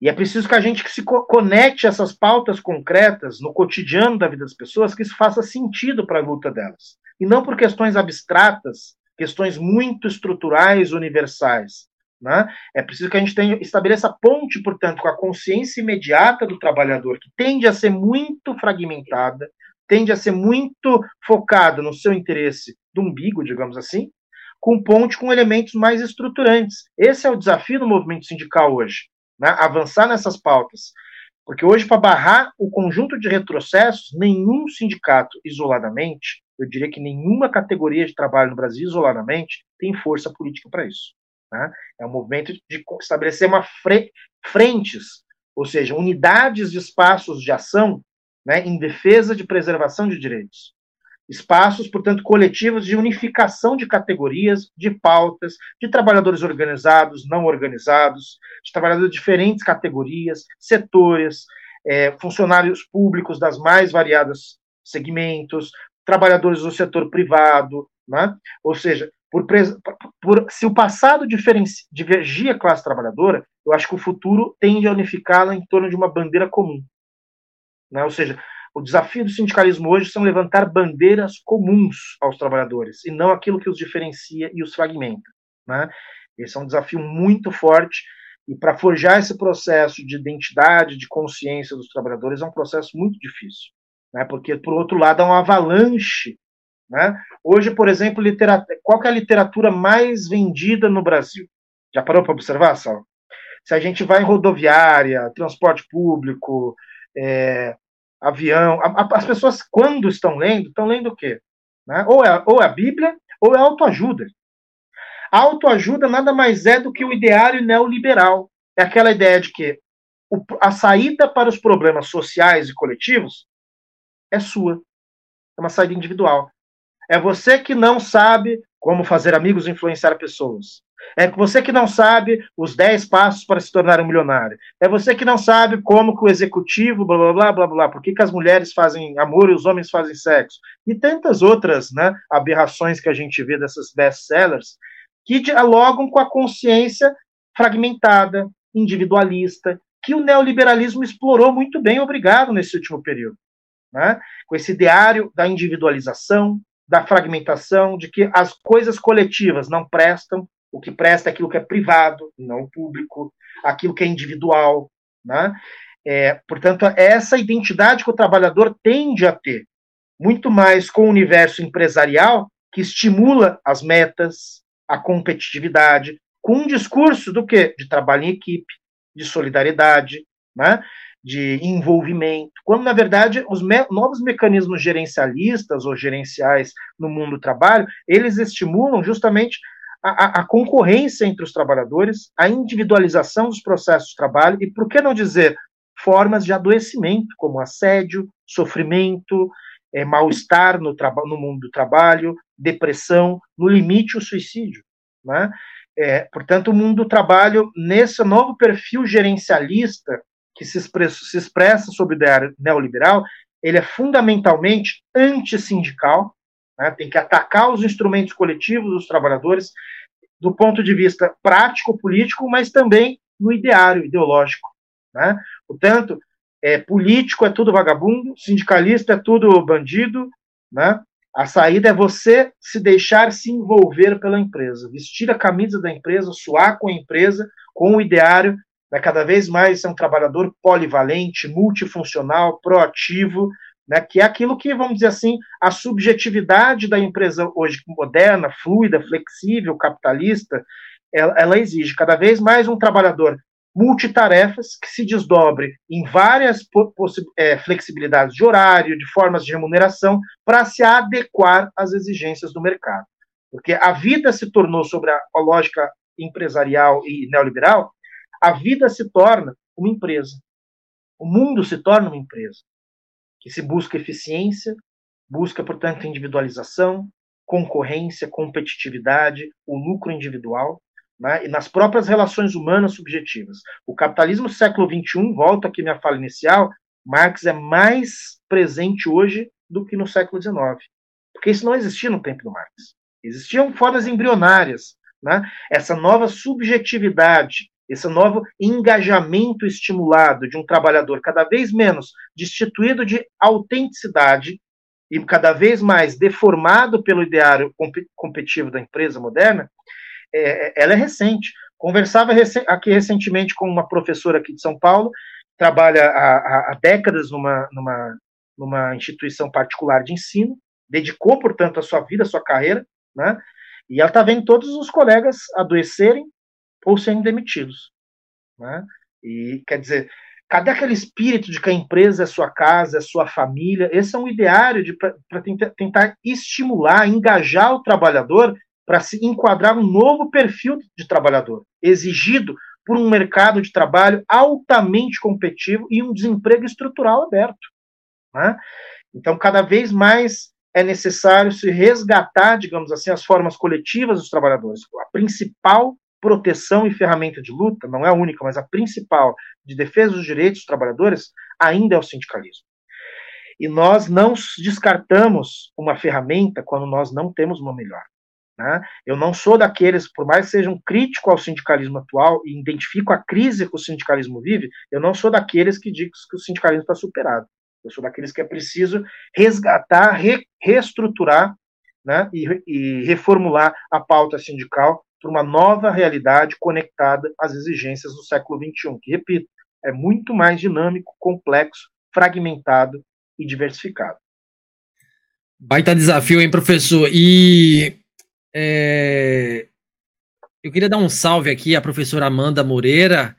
E é preciso que a gente se conecte essas pautas concretas no cotidiano da vida das pessoas, que isso faça sentido para a luta delas. E não por questões abstratas, questões muito estruturais, universais. Né? É preciso que a gente tenha, estabeleça ponte, portanto, com a consciência imediata do trabalhador, que tende a ser muito fragmentada, tende a ser muito focada no seu interesse do umbigo, digamos assim, com ponte com elementos mais estruturantes. Esse é o desafio do movimento sindical hoje né, avançar nessas pautas. Porque hoje, para barrar o conjunto de retrocessos, nenhum sindicato isoladamente, eu diria que nenhuma categoria de trabalho no Brasil isoladamente tem força política para isso. Né? É um movimento de estabelecer uma fre frentes, ou seja, unidades de espaços de ação né, em defesa de preservação de direitos espaços, portanto, coletivos de unificação de categorias, de pautas, de trabalhadores organizados, não organizados, de trabalhadores de diferentes categorias, setores, é, funcionários públicos das mais variadas segmentos, trabalhadores do setor privado, né? ou seja, por, por, se o passado divergia a classe trabalhadora, eu acho que o futuro tende a unificá-la em torno de uma bandeira comum. Né? Ou seja, O desafio do sindicalismo hoje são levantar bandeiras comuns aos trabalhadores e não aquilo que os diferencia e os fragmenta. Né? Esse é um desafio muito forte e para forjar esse processo de identidade, de consciência dos trabalhadores é um processo muito difícil, né? Porque por outro lado há uma avalanche, né? Hoje, por exemplo, literatura, qual é a literatura mais vendida no Brasil? Já parou para observar, Sal? Se a gente vai em rodoviária, transporte público, é, avião, a, a, as pessoas quando estão lendo, estão lendo o quê? Né? Ou, é, ou é a Bíblia ou é autoajuda. A autoajuda nada mais é do que o ideário neoliberal. É aquela ideia de que a saída para os problemas sociais e coletivos é sua. É uma saída individual. É você que não sabe como fazer amigos influenciar pessoas. É você que não sabe os 10 passos para se tornar um milionário. É você que não sabe como que o executivo, blá blá blá blá blá, por que, que as mulheres fazem amor e os homens fazem sexo. E tantas outras né, aberrações que a gente vê dessas best-sellers que dialogam com a consciência fragmentada, individualista, que o neoliberalismo explorou muito bem, obrigado, nesse último período. Né? Com esse ideário da individualização, da fragmentação, de que as coisas coletivas não prestam, o que presta é aquilo que é privado, não público, aquilo que é individual. Né? É, portanto, essa identidade que o trabalhador tende a ter, muito mais com o universo empresarial, que estimula as metas, a competitividade, com um discurso do quê? De trabalho em equipe, de solidariedade, né? De envolvimento, quando, na verdade, os me novos mecanismos gerencialistas ou gerenciais no mundo do trabalho, eles estimulam justamente a, a, concorrência entre os trabalhadores, a individualização dos processos de trabalho e, por que não dizer, formas de adoecimento, como assédio, sofrimento, é, mal-estar no, no mundo do trabalho, depressão, no limite o suicídio. Né? É, portanto, o mundo do trabalho, nesse novo perfil gerencialista que se expressa, se expressa sob ideia neoliberal, ele é fundamentalmente antissindical, né? tem que atacar os instrumentos coletivos dos trabalhadores do ponto de vista prático-político, mas também no ideário ideológico. Né? Portanto, é, político é tudo vagabundo, sindicalista é tudo bandido, né? A saída é você se deixar se envolver pela empresa, vestir a camisa da empresa, suar com a empresa, com o ideário, né, cada vez mais ser um trabalhador polivalente, multifuncional, proativo, né, que é aquilo que, vamos dizer assim, a subjetividade da empresa hoje moderna, fluida, flexível, capitalista, ela, ela exige cada vez mais um trabalhador multitarefas que se desdobre em várias é, flexibilidades de horário, de formas de remuneração, para se adequar às exigências do mercado. Porque a vida se tornou, sobre a lógica empresarial e neoliberal, a vida se torna uma empresa. O mundo se torna uma empresa que se busca eficiência, busca, portanto, individualização, concorrência, competitividade, o lucro individual, né, e nas próprias relações humanas subjetivas. O capitalismo do século XXI, volta aqui minha fala inicial, Marx é mais presente hoje do que no século XIX. Porque isso não existia no tempo do Marx. Existiam formas embrionárias. Né? Essa nova subjetividade, esse novo engajamento estimulado de um trabalhador cada vez menos destituído de autenticidade e cada vez mais deformado pelo ideário competitivo da empresa moderna, é, ela é recente. Conversava aqui recentemente com uma professora aqui de São Paulo, trabalha há, há décadas numa, numa, numa instituição particular de ensino, dedicou, portanto, a sua vida, a sua carreira, né? E ela está vendo todos os colegas adoecerem ou serem demitidos, né? E quer dizer, cadê aquele espírito de que a empresa é sua casa, é sua família? Esse é um ideário para tentar, tentar estimular, engajar o trabalhador para se enquadrar um novo perfil de trabalhador, exigido por um mercado de trabalho altamente competitivo e um desemprego estrutural aberto. Né? Então, cada vez mais é necessário se resgatar, digamos assim, as formas coletivas dos trabalhadores. A principal proteção e ferramenta de luta, não é a única, mas a principal de defesa dos direitos dos trabalhadores, ainda é o sindicalismo. E nós não descartamos uma ferramenta quando nós não temos uma melhor. Né? Eu não sou daqueles, por mais que seja um crítico ao sindicalismo atual e identifico a crise que o sindicalismo vive, eu não sou daqueles que dizem que o sindicalismo está superado. Eu sou daqueles que é preciso resgatar, re, reestruturar né, e, e reformular a pauta sindical para uma nova realidade conectada às exigências do século XXI, que, repito, é muito mais dinâmico, complexo, fragmentado e diversificado.
Baita desafio, hein, professor? E é, eu queria dar um salve aqui à professora Amanda Moreira,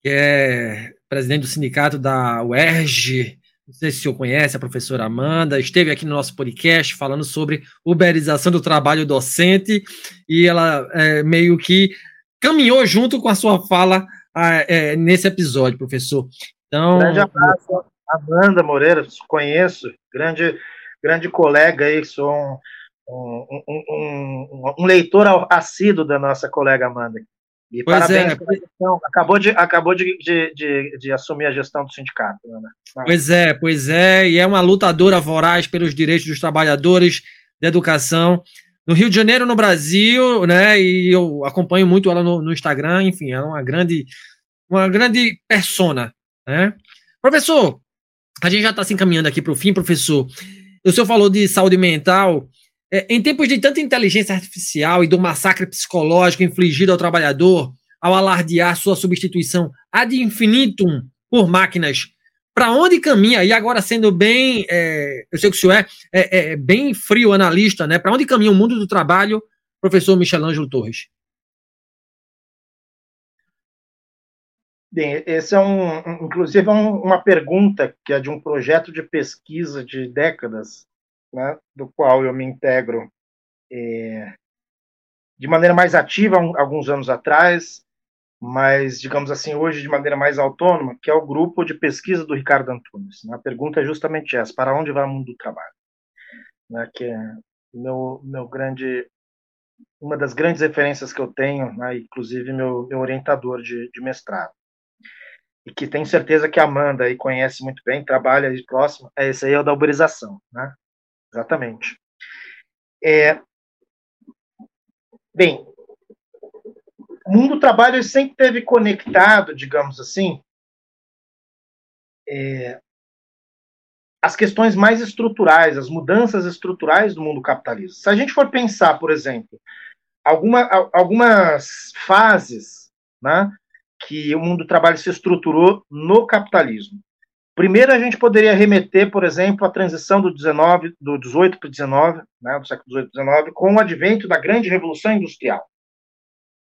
que é presidente do sindicato da UERJ. Não sei se o senhor conhece a professora Amanda, esteve aqui no nosso podcast falando sobre uberização do trabalho docente e ela é, meio que caminhou junto com a sua fala é, nesse episódio, professor.
Então, grande abraço, Amanda Moreira, conheço, grande, grande colega aí, sou um, um, um, um leitor assíduo da nossa colega Amanda. E pois parabéns é. pela gestão. Acabou, de, acabou de, de, de, de assumir a gestão do sindicato. Né?
Pois é, pois é. E é uma lutadora voraz pelos direitos dos trabalhadores da educação no Rio de Janeiro, no Brasil, né? E eu acompanho muito ela no, no Instagram. Enfim, ela é uma grande, uma grande persona, né? Professor, a gente já está se encaminhando aqui para o fim, professor. O senhor falou de saúde mental. É, em tempos de tanta inteligência artificial e do massacre psicológico infligido ao trabalhador ao alardear sua substituição ad infinitum por máquinas, para onde caminha? E agora sendo bem, é, eu sei que o senhor é, é, é bem frio analista, né? Para onde caminha o mundo do trabalho, professor Michelangelo Torres?
Bem, esse é um, inclusive, é um, uma pergunta que é de um projeto de pesquisa de décadas né, do qual eu me integro é, de maneira mais ativa alguns anos atrás, mas, digamos assim, hoje de maneira mais autônoma, que é o grupo de pesquisa do Ricardo Antunes. Né? A pergunta é justamente essa: para onde vai o mundo do trabalho? Né? Que é meu, meu grande, uma das grandes referências que eu tenho, né? inclusive meu, meu orientador de, de mestrado e que tenho certeza que a Amanda aí conhece muito bem, trabalha aí próximo, é esse aí é o da uberização, né? Exatamente. É, bem, o mundo do trabalho sempre teve conectado, digamos assim, é, as questões mais estruturais, as mudanças estruturais do mundo capitalista. Se a gente for pensar, por exemplo, alguma, algumas fases né, que o mundo do trabalho se estruturou no capitalismo. Primeiro, a gente poderia remeter, por exemplo, à transição do 19, do 18 para o 19, né, do século 18 e 19, com o advento da grande revolução industrial.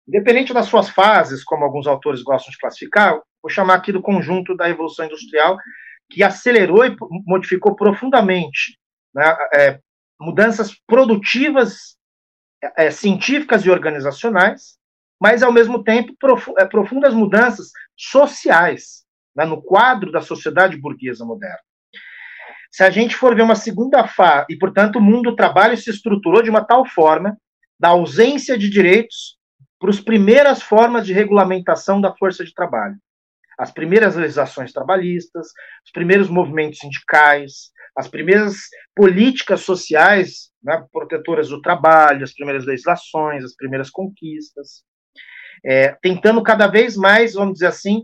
Independente das suas fases, como alguns autores gostam de classificar, vou chamar aqui do conjunto da revolução industrial, que acelerou e modificou profundamente né, é, mudanças produtivas, é, científicas e organizacionais, mas, ao mesmo tempo, é, profundas mudanças sociais né, no quadro da sociedade burguesa moderna. Se a gente for ver uma segunda fase, e portanto o mundo do trabalho se estruturou de uma tal forma da ausência de direitos para as primeiras formas de regulamentação da força de trabalho. As primeiras legislações trabalhistas, os primeiros movimentos sindicais, as primeiras políticas sociais né, protetoras do trabalho, as primeiras legislações, as primeiras conquistas, é, tentando cada vez mais, vamos dizer assim,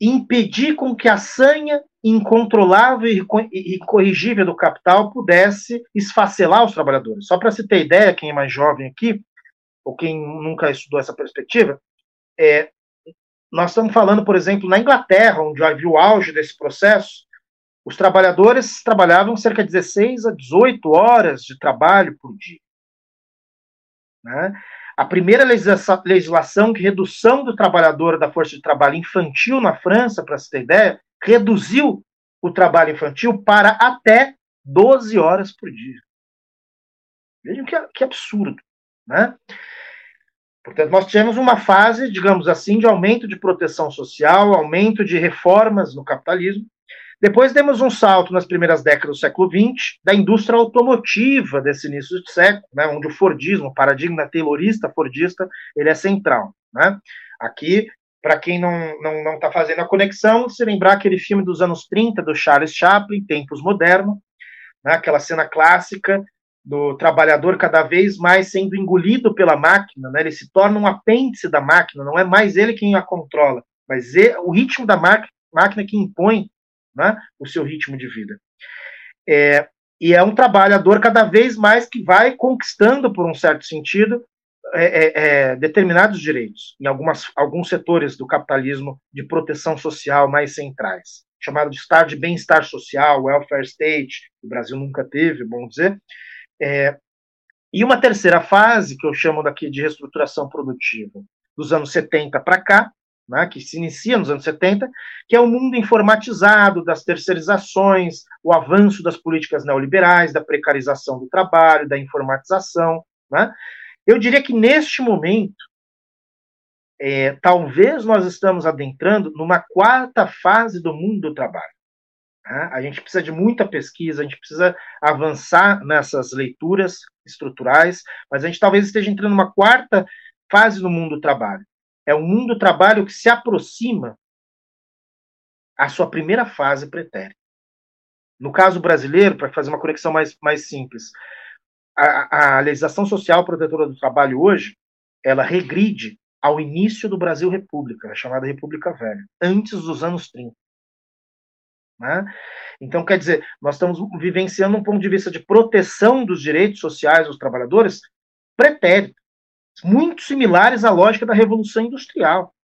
impedir com que a sanha incontrolável e incorrigível do capital pudesse esfacelar os trabalhadores. Só para se ter ideia, quem é mais jovem aqui, ou quem nunca estudou essa perspectiva, é, nós estamos falando, por exemplo, na Inglaterra, onde havia o auge desse processo, os trabalhadores trabalhavam cerca de 16 a 18 horas de trabalho por dia. Né? A primeira legislação de redução do trabalhador da força de trabalho infantil na França, para se ter ideia, reduziu o trabalho infantil para até 12 horas por dia. Vejam que, que absurdo. Né? Portanto, nós tivemos uma fase, digamos assim, de aumento de proteção social, aumento de reformas no capitalismo, depois demos um salto nas primeiras décadas do século XX, da indústria automotiva desse início de século, né, onde o Fordismo, o paradigma taylorista Fordista, ele é central. Né? Aqui, para quem não está não, não tá fazendo a conexão, se lembrar aquele filme dos anos 30 do Charles Chaplin, Tempos Modernos, né, aquela cena clássica do trabalhador cada vez mais sendo engolido pela máquina, né, ele se torna um apêndice da máquina, não é mais ele quem a controla, mas ele, o ritmo da máquina que impõe né, o seu ritmo de vida. É, e é um trabalhador cada vez mais que vai conquistando, por um certo sentido, é, é, é, determinados direitos em algumas, alguns setores do capitalismo de proteção social mais centrais, chamado de estado de bem-estar social, welfare state, que o Brasil nunca teve, bom dizer. É, e uma terceira fase, que eu chamo daqui de reestruturação produtiva, dos anos 70 para cá, né, que se inicia nos anos 70, que é o mundo informatizado das terceirizações, o avanço das políticas neoliberais, da precarização do trabalho, da informatização. Né? Eu diria que neste momento, é, talvez nós estamos adentrando numa quarta fase do mundo do trabalho. Né? A gente precisa de muita pesquisa, a gente precisa avançar nessas leituras estruturais, mas a gente talvez esteja entrando numa quarta fase do mundo do trabalho é um mundo do trabalho que se aproxima à sua primeira fase pretérita. No caso brasileiro, para fazer uma conexão mais, mais simples, a, a legislação social protetora do trabalho hoje, ela regride ao início do Brasil República, a chamada República Velha, antes dos anos 30. Né? Então, quer dizer, nós estamos vivenciando um ponto de vista de proteção dos direitos sociais dos trabalhadores pretérito muito similares à lógica da Revolução Industrial.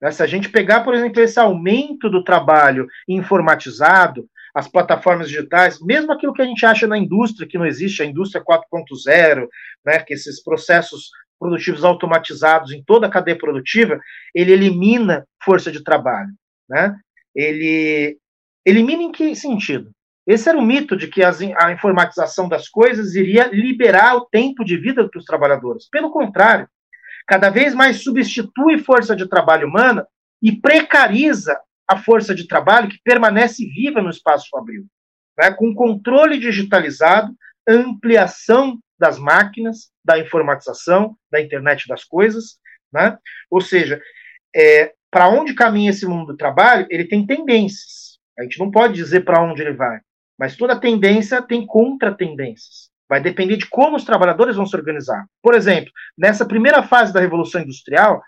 Né? Se a gente pegar, por exemplo, esse aumento do trabalho informatizado, as plataformas digitais, mesmo aquilo que a gente acha na indústria, que não existe, a indústria 4.0, né, que esses processos produtivos automatizados em toda a cadeia produtiva, ele elimina força de trabalho. Né? Ele elimina em que sentido? Esse era o mito de que as, a informatização das coisas iria liberar o tempo de vida dos trabalhadores. Pelo contrário, cada vez mais substitui força de trabalho humana e precariza a força de trabalho que permanece viva no espaço fabril, né, com controle digitalizado, ampliação das máquinas, da informatização, da internet das coisas, né? ou seja, é, para onde caminha esse mundo do trabalho, ele tem tendências. A gente não pode dizer para onde ele vai. Mas toda tendência tem contratendências. Vai depender de como os trabalhadores vão se organizar. Por exemplo, nessa primeira fase da Revolução Industrial,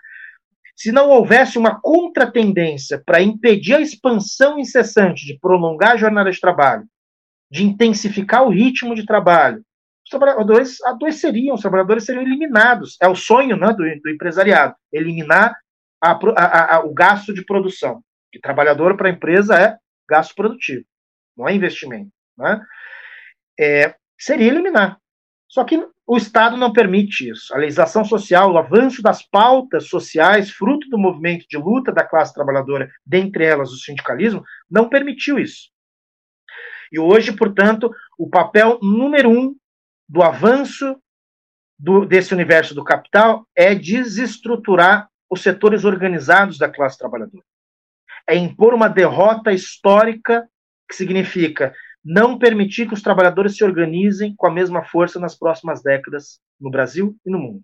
se não houvesse uma contratendência para impedir a expansão incessante de prolongar a jornada de trabalho, de intensificar o ritmo de trabalho, os trabalhadores adoeceriam, os trabalhadores seriam eliminados. É o sonho né, do, do empresariado, eliminar a, a, a, o gasto de produção. Que trabalhador para a empresa é gasto produtivo não é investimento, né? É, seria eliminar. Só que o Estado não permite isso. A legislação social, o avanço das pautas sociais, fruto do movimento de luta da classe trabalhadora, dentre elas o sindicalismo, não permitiu isso. E hoje, portanto, o papel número um do avanço do, desse universo do capital é desestruturar os setores organizados da classe trabalhadora. É impor uma derrota histórica que significa não permitir que os trabalhadores se organizem com a mesma força nas próximas décadas no Brasil e no mundo.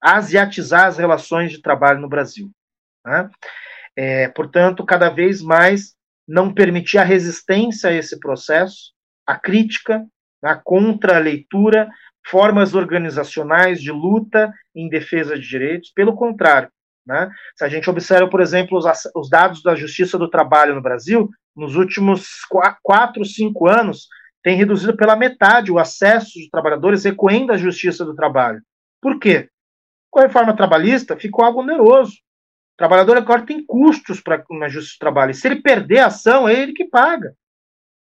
Asiatizar as relações de trabalho no Brasil. Né? É, portanto, cada vez mais não permitir a resistência a esse processo, a crítica, a contra-leitura, formas organizacionais de luta em defesa de direitos. Pelo contrário, né? se a gente observa, por exemplo, os, os dados da Justiça do Trabalho no Brasil, nos últimos quatro, cinco anos, tem reduzido pela metade o acesso de trabalhadores recorrendo à justiça do trabalho. Por quê? Com a reforma trabalhista, ficou algo oneroso. O trabalhador agora tem custos para na justiça do trabalho. E se ele perder a ação, é ele que paga.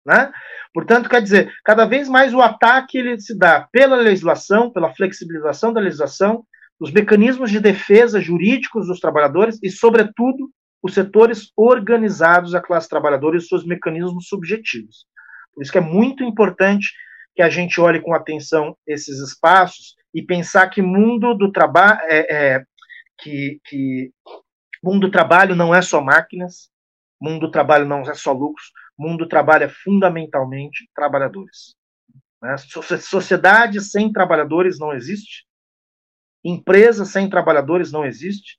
Né? Portanto, quer dizer, cada vez mais o ataque ele se dá pela legislação, pela flexibilização da legislação, os mecanismos de defesa jurídicos dos trabalhadores e, sobretudo, os setores organizados da classe trabalhadora e seus mecanismos subjetivos. Por isso que é muito importante que a gente olhe com atenção esses espaços e pensar que mundo do trabalho é, é, que, que mundo do trabalho não é só máquinas, mundo do trabalho não é só lucros, mundo do trabalho é fundamentalmente trabalhadores. Né? Sociedade sem trabalhadores não existe, empresa sem trabalhadores não existe,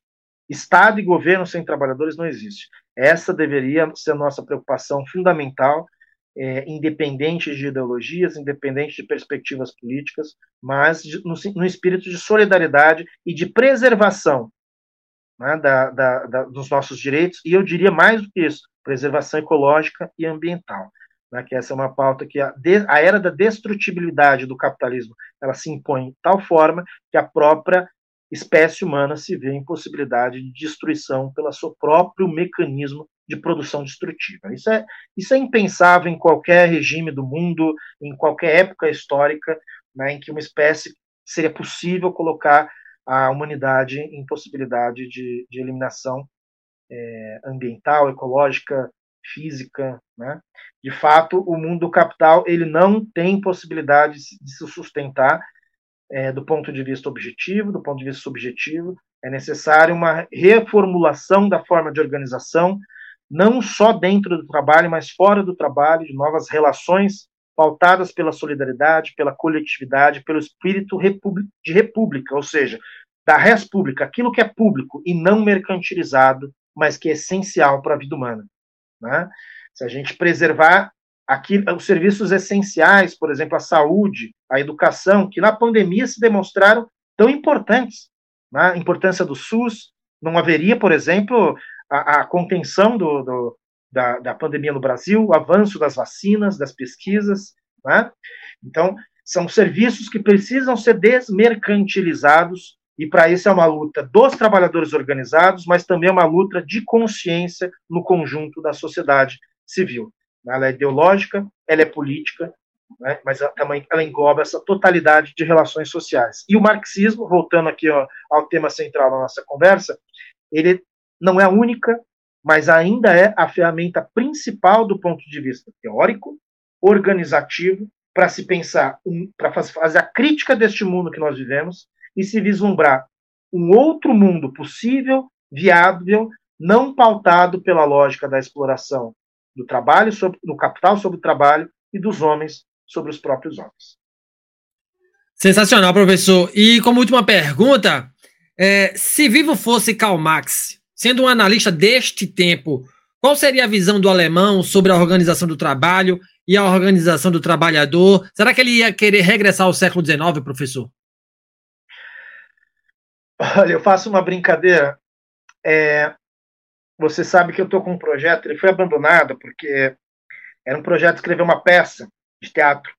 Estado e governo sem trabalhadores não existe. Essa deveria ser a nossa preocupação fundamental, é, independente de ideologias, independente de perspectivas políticas, mas de, no, no espírito de solidariedade e de preservação né, da, da, da, dos nossos direitos, e eu diria mais do que isso, preservação ecológica e ambiental. Né, que essa é uma pauta que a, de, a era da destrutibilidade do capitalismo ela se impõe de tal forma que a própria espécie humana se vê em possibilidade de destruição pelo seu próprio mecanismo de produção destrutiva. Isso é, isso é impensável em qualquer regime do mundo, em qualquer época histórica, né, em que uma espécie seria possível colocar a humanidade em possibilidade de, de eliminação é, ambiental, ecológica, física. Né? De fato, o mundo do capital ele não tem possibilidade de se sustentar é, do ponto de vista objetivo, do ponto de vista subjetivo. É necessário uma reformulação da forma de organização, não só dentro do trabalho, mas fora do trabalho, de novas relações pautadas pela solidariedade, pela coletividade, pelo espírito de república, ou seja, da res pública, aquilo que é público e não mercantilizado, mas que é essencial para a vida humana. Né? Se a gente preservar aqui os serviços essenciais, por exemplo, a saúde, a educação, que na pandemia se demonstraram tão importantes, né? a importância do SUS, não haveria, por exemplo, a, a contenção do, do, da, da pandemia no Brasil, o avanço das vacinas, das pesquisas. Né? Então, são serviços que precisam ser desmercantilizados, e para isso é uma luta dos trabalhadores organizados, mas também é uma luta de consciência no conjunto da sociedade civil. Ela é ideológica, ela é política, né? mas ela, também ela engloba essa totalidade de relações sociais. E o marxismo, voltando aqui ó, ao tema central da nossa conversa, ele não é a única mas ainda é a ferramenta principal do ponto de vista teórico, organizativo, para se pensar, um, para fazer a crítica deste mundo que nós vivemos e se vislumbrar um outro mundo possível, viável, não pautado pela lógica da exploração do trabalho, sobre, do capital sobre o trabalho e dos homens sobre os próprios homens.
Sensacional, professor. E como última pergunta, é, se vivo fosse Karl Marx, Sendo um analista deste tempo, qual seria a visão do alemão sobre a organização do trabalho e a organização do trabalhador? Será que ele ia querer regressar ao século XIX, professor?
Olha, eu faço uma brincadeira. É, você sabe que eu estou com um projeto, ele foi abandonado porque era um projeto de escrever uma peça de teatro.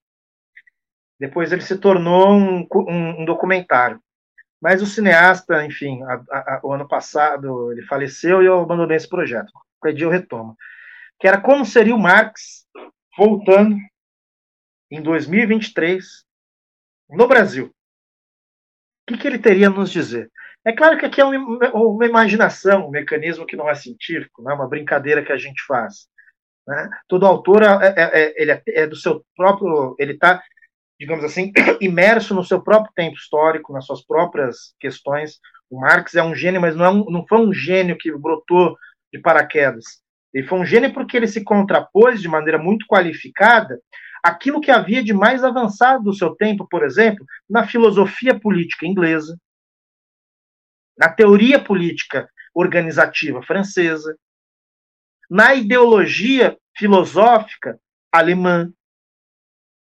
Depois ele se tornou um, um, um documentário. Mas o cineasta, enfim, a, a, o ano passado ele faleceu e eu abandonei esse projeto. Qualquer dia eu retomo. Que era como seria o Marx voltando em 2023 no Brasil. O que, que ele teria a nos dizer? É claro que aqui é uma, imaginação, um mecanismo que não é científico, não é uma brincadeira que a gente faz. Né? Todo autor é, é, é, ele é, é do seu próprio, ele está digamos assim, imerso no seu próprio tempo histórico, nas suas próprias questões. O Marx é um gênio, mas não, é um, não foi um gênio que brotou de paraquedas. Ele foi um gênio porque ele se contrapôs de maneira muito qualificada aquilo que havia de mais avançado do seu tempo, por exemplo, na filosofia política inglesa, na teoria política organizativa francesa, na ideologia filosófica alemã,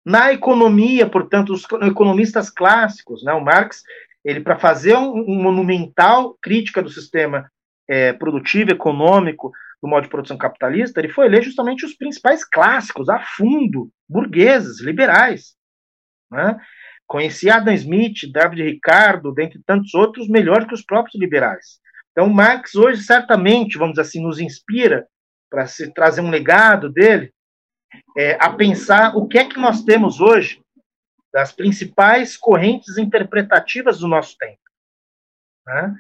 na economia, portanto, os economistas clássicos, né, o Marx, ele para fazer um, um, monumental crítica do sistema é, produtivo, econômico, do modo de produção capitalista, ele foi ler justamente os principais clássicos, a fundo, burgueses, liberais. Né? Conhecia Adam Smith, David Ricardo, dentre tantos outros, melhor que os próprios liberais. Então, Marx hoje certamente, vamos assim, nos inspira para se trazer um legado dele, é, a pensar o que é que nós temos hoje das principais correntes interpretativas do nosso tempo. Né?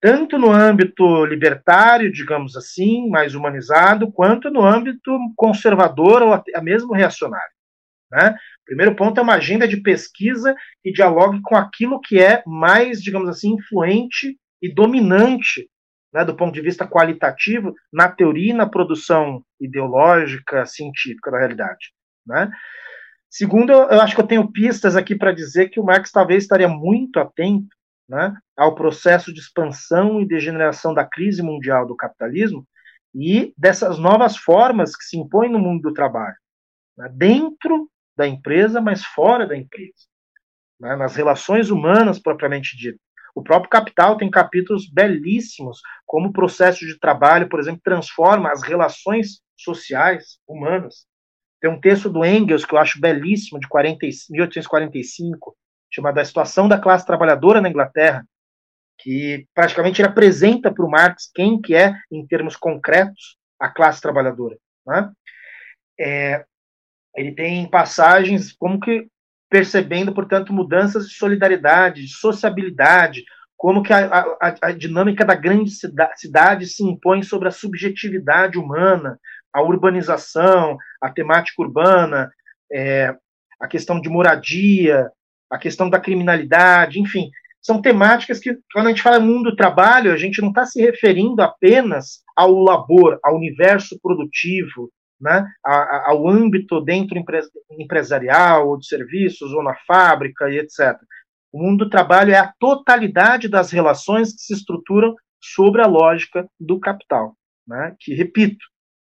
Tanto no âmbito libertário, digamos assim, mais humanizado, quanto no âmbito conservador ou até mesmo reacionário. Né? Primeiro ponto é uma agenda de pesquisa que dialogue com aquilo que é mais, digamos assim, influente e dominante né, do ponto de vista qualitativo, na teoria e na produção ideológica, científica da realidade. Né? Segundo, eu acho que eu tenho pistas aqui para dizer que o Marx talvez estaria muito atento né, ao processo de expansão e degeneração da crise mundial do capitalismo e dessas novas formas que se impõem no mundo do trabalho, né, dentro da empresa, mas fora da empresa, né, nas relações humanas propriamente dito. O próprio Capital tem capítulos belíssimos, como o processo de trabalho, por exemplo, transforma as relações sociais humanas. Tem um texto do Engels que eu acho belíssimo, de 40, 1845, chamado A Situação da Classe Trabalhadora na Inglaterra, que praticamente ele apresenta para o Marx quem que é, em termos concretos, a classe trabalhadora. Né? É, ele tem passagens como que percebendo, portanto, mudanças de solidariedade, de sociabilidade, como que a, a, a dinâmica da grande cidade se impõe sobre a subjetividade humana, a urbanização, a temática urbana, é, a questão de moradia, a questão da criminalidade, enfim, são temáticas que, quando a gente fala mundo do trabalho, a gente não está se referindo apenas ao labor, ao universo produtivo, né, ao âmbito dentro empresarial, ou de serviços, ou na fábrica e etc. O mundo do trabalho é a totalidade das relações que se estruturam sobre a lógica do capital, né, que, repito,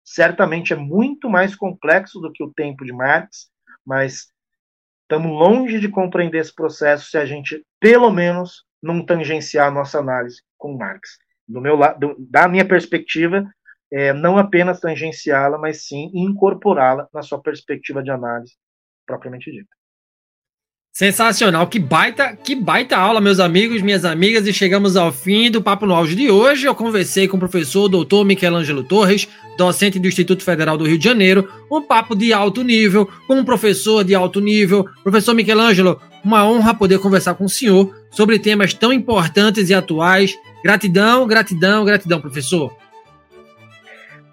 certamente é muito mais complexo do que o tempo de Marx, mas estamos longe de compreender esse processo se a gente, pelo menos, não tangenciar a nossa análise com Marx. Do meu lado, da minha perspectiva, é, não apenas tangenciá-la, mas sim incorporá-la na sua perspectiva de análise propriamente dita.
Sensacional, que baita, que baita aula, meus amigos, minhas amigas, e chegamos ao fim do Papo no Auge de hoje. Eu conversei com o professor Dr. Michelangelo Torres, docente do Instituto Federal do Rio de Janeiro, um papo de alto nível, com um professor de alto nível. Professor Michelangelo, uma honra poder conversar com o senhor sobre temas tão importantes e atuais. Gratidão, gratidão, gratidão, professor.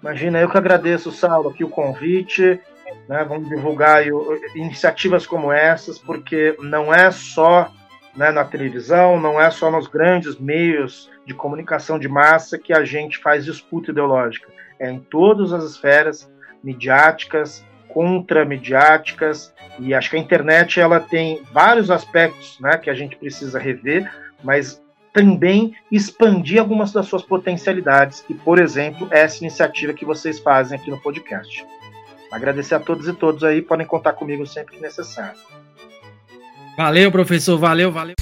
Imagina, eu que agradeço, Saulo, aqui o convite né, vamos divulgar iniciativas como essas, porque não é só né, na televisão, não é só nos grandes meios de comunicação de massa que a gente faz disputa ideológica. É em todas as esferas midiáticas, contra-midiáticas, e acho que a internet ela tem vários aspectos né, que a gente precisa rever, mas também expandir algumas das suas potencialidades, e, por exemplo, essa iniciativa que vocês fazem aqui no podcast. Agradecer a todos e todos aí, podem contar comigo sempre que necessário.
Valeu, professor, valeu, valeu.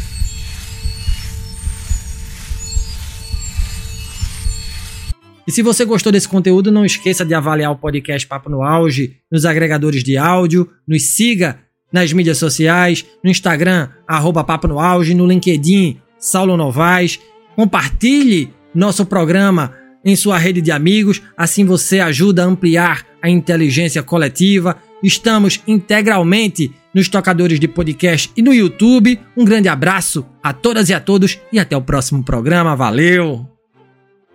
E se você gostou desse conteúdo, não esqueça de avaliar o podcast Papo no Auge nos agregadores de áudio, nos siga nas mídias sociais, no Instagram, arroba Papo no Auge, no LinkedIn, Saulo Novaes. Compartilhe nosso programa em sua rede de amigos, assim você ajuda a ampliar a inteligência coletiva. Estamos integralmente nos tocadores de podcast e no YouTube. Um grande abraço a todas e a todos e até o próximo programa. Valeu!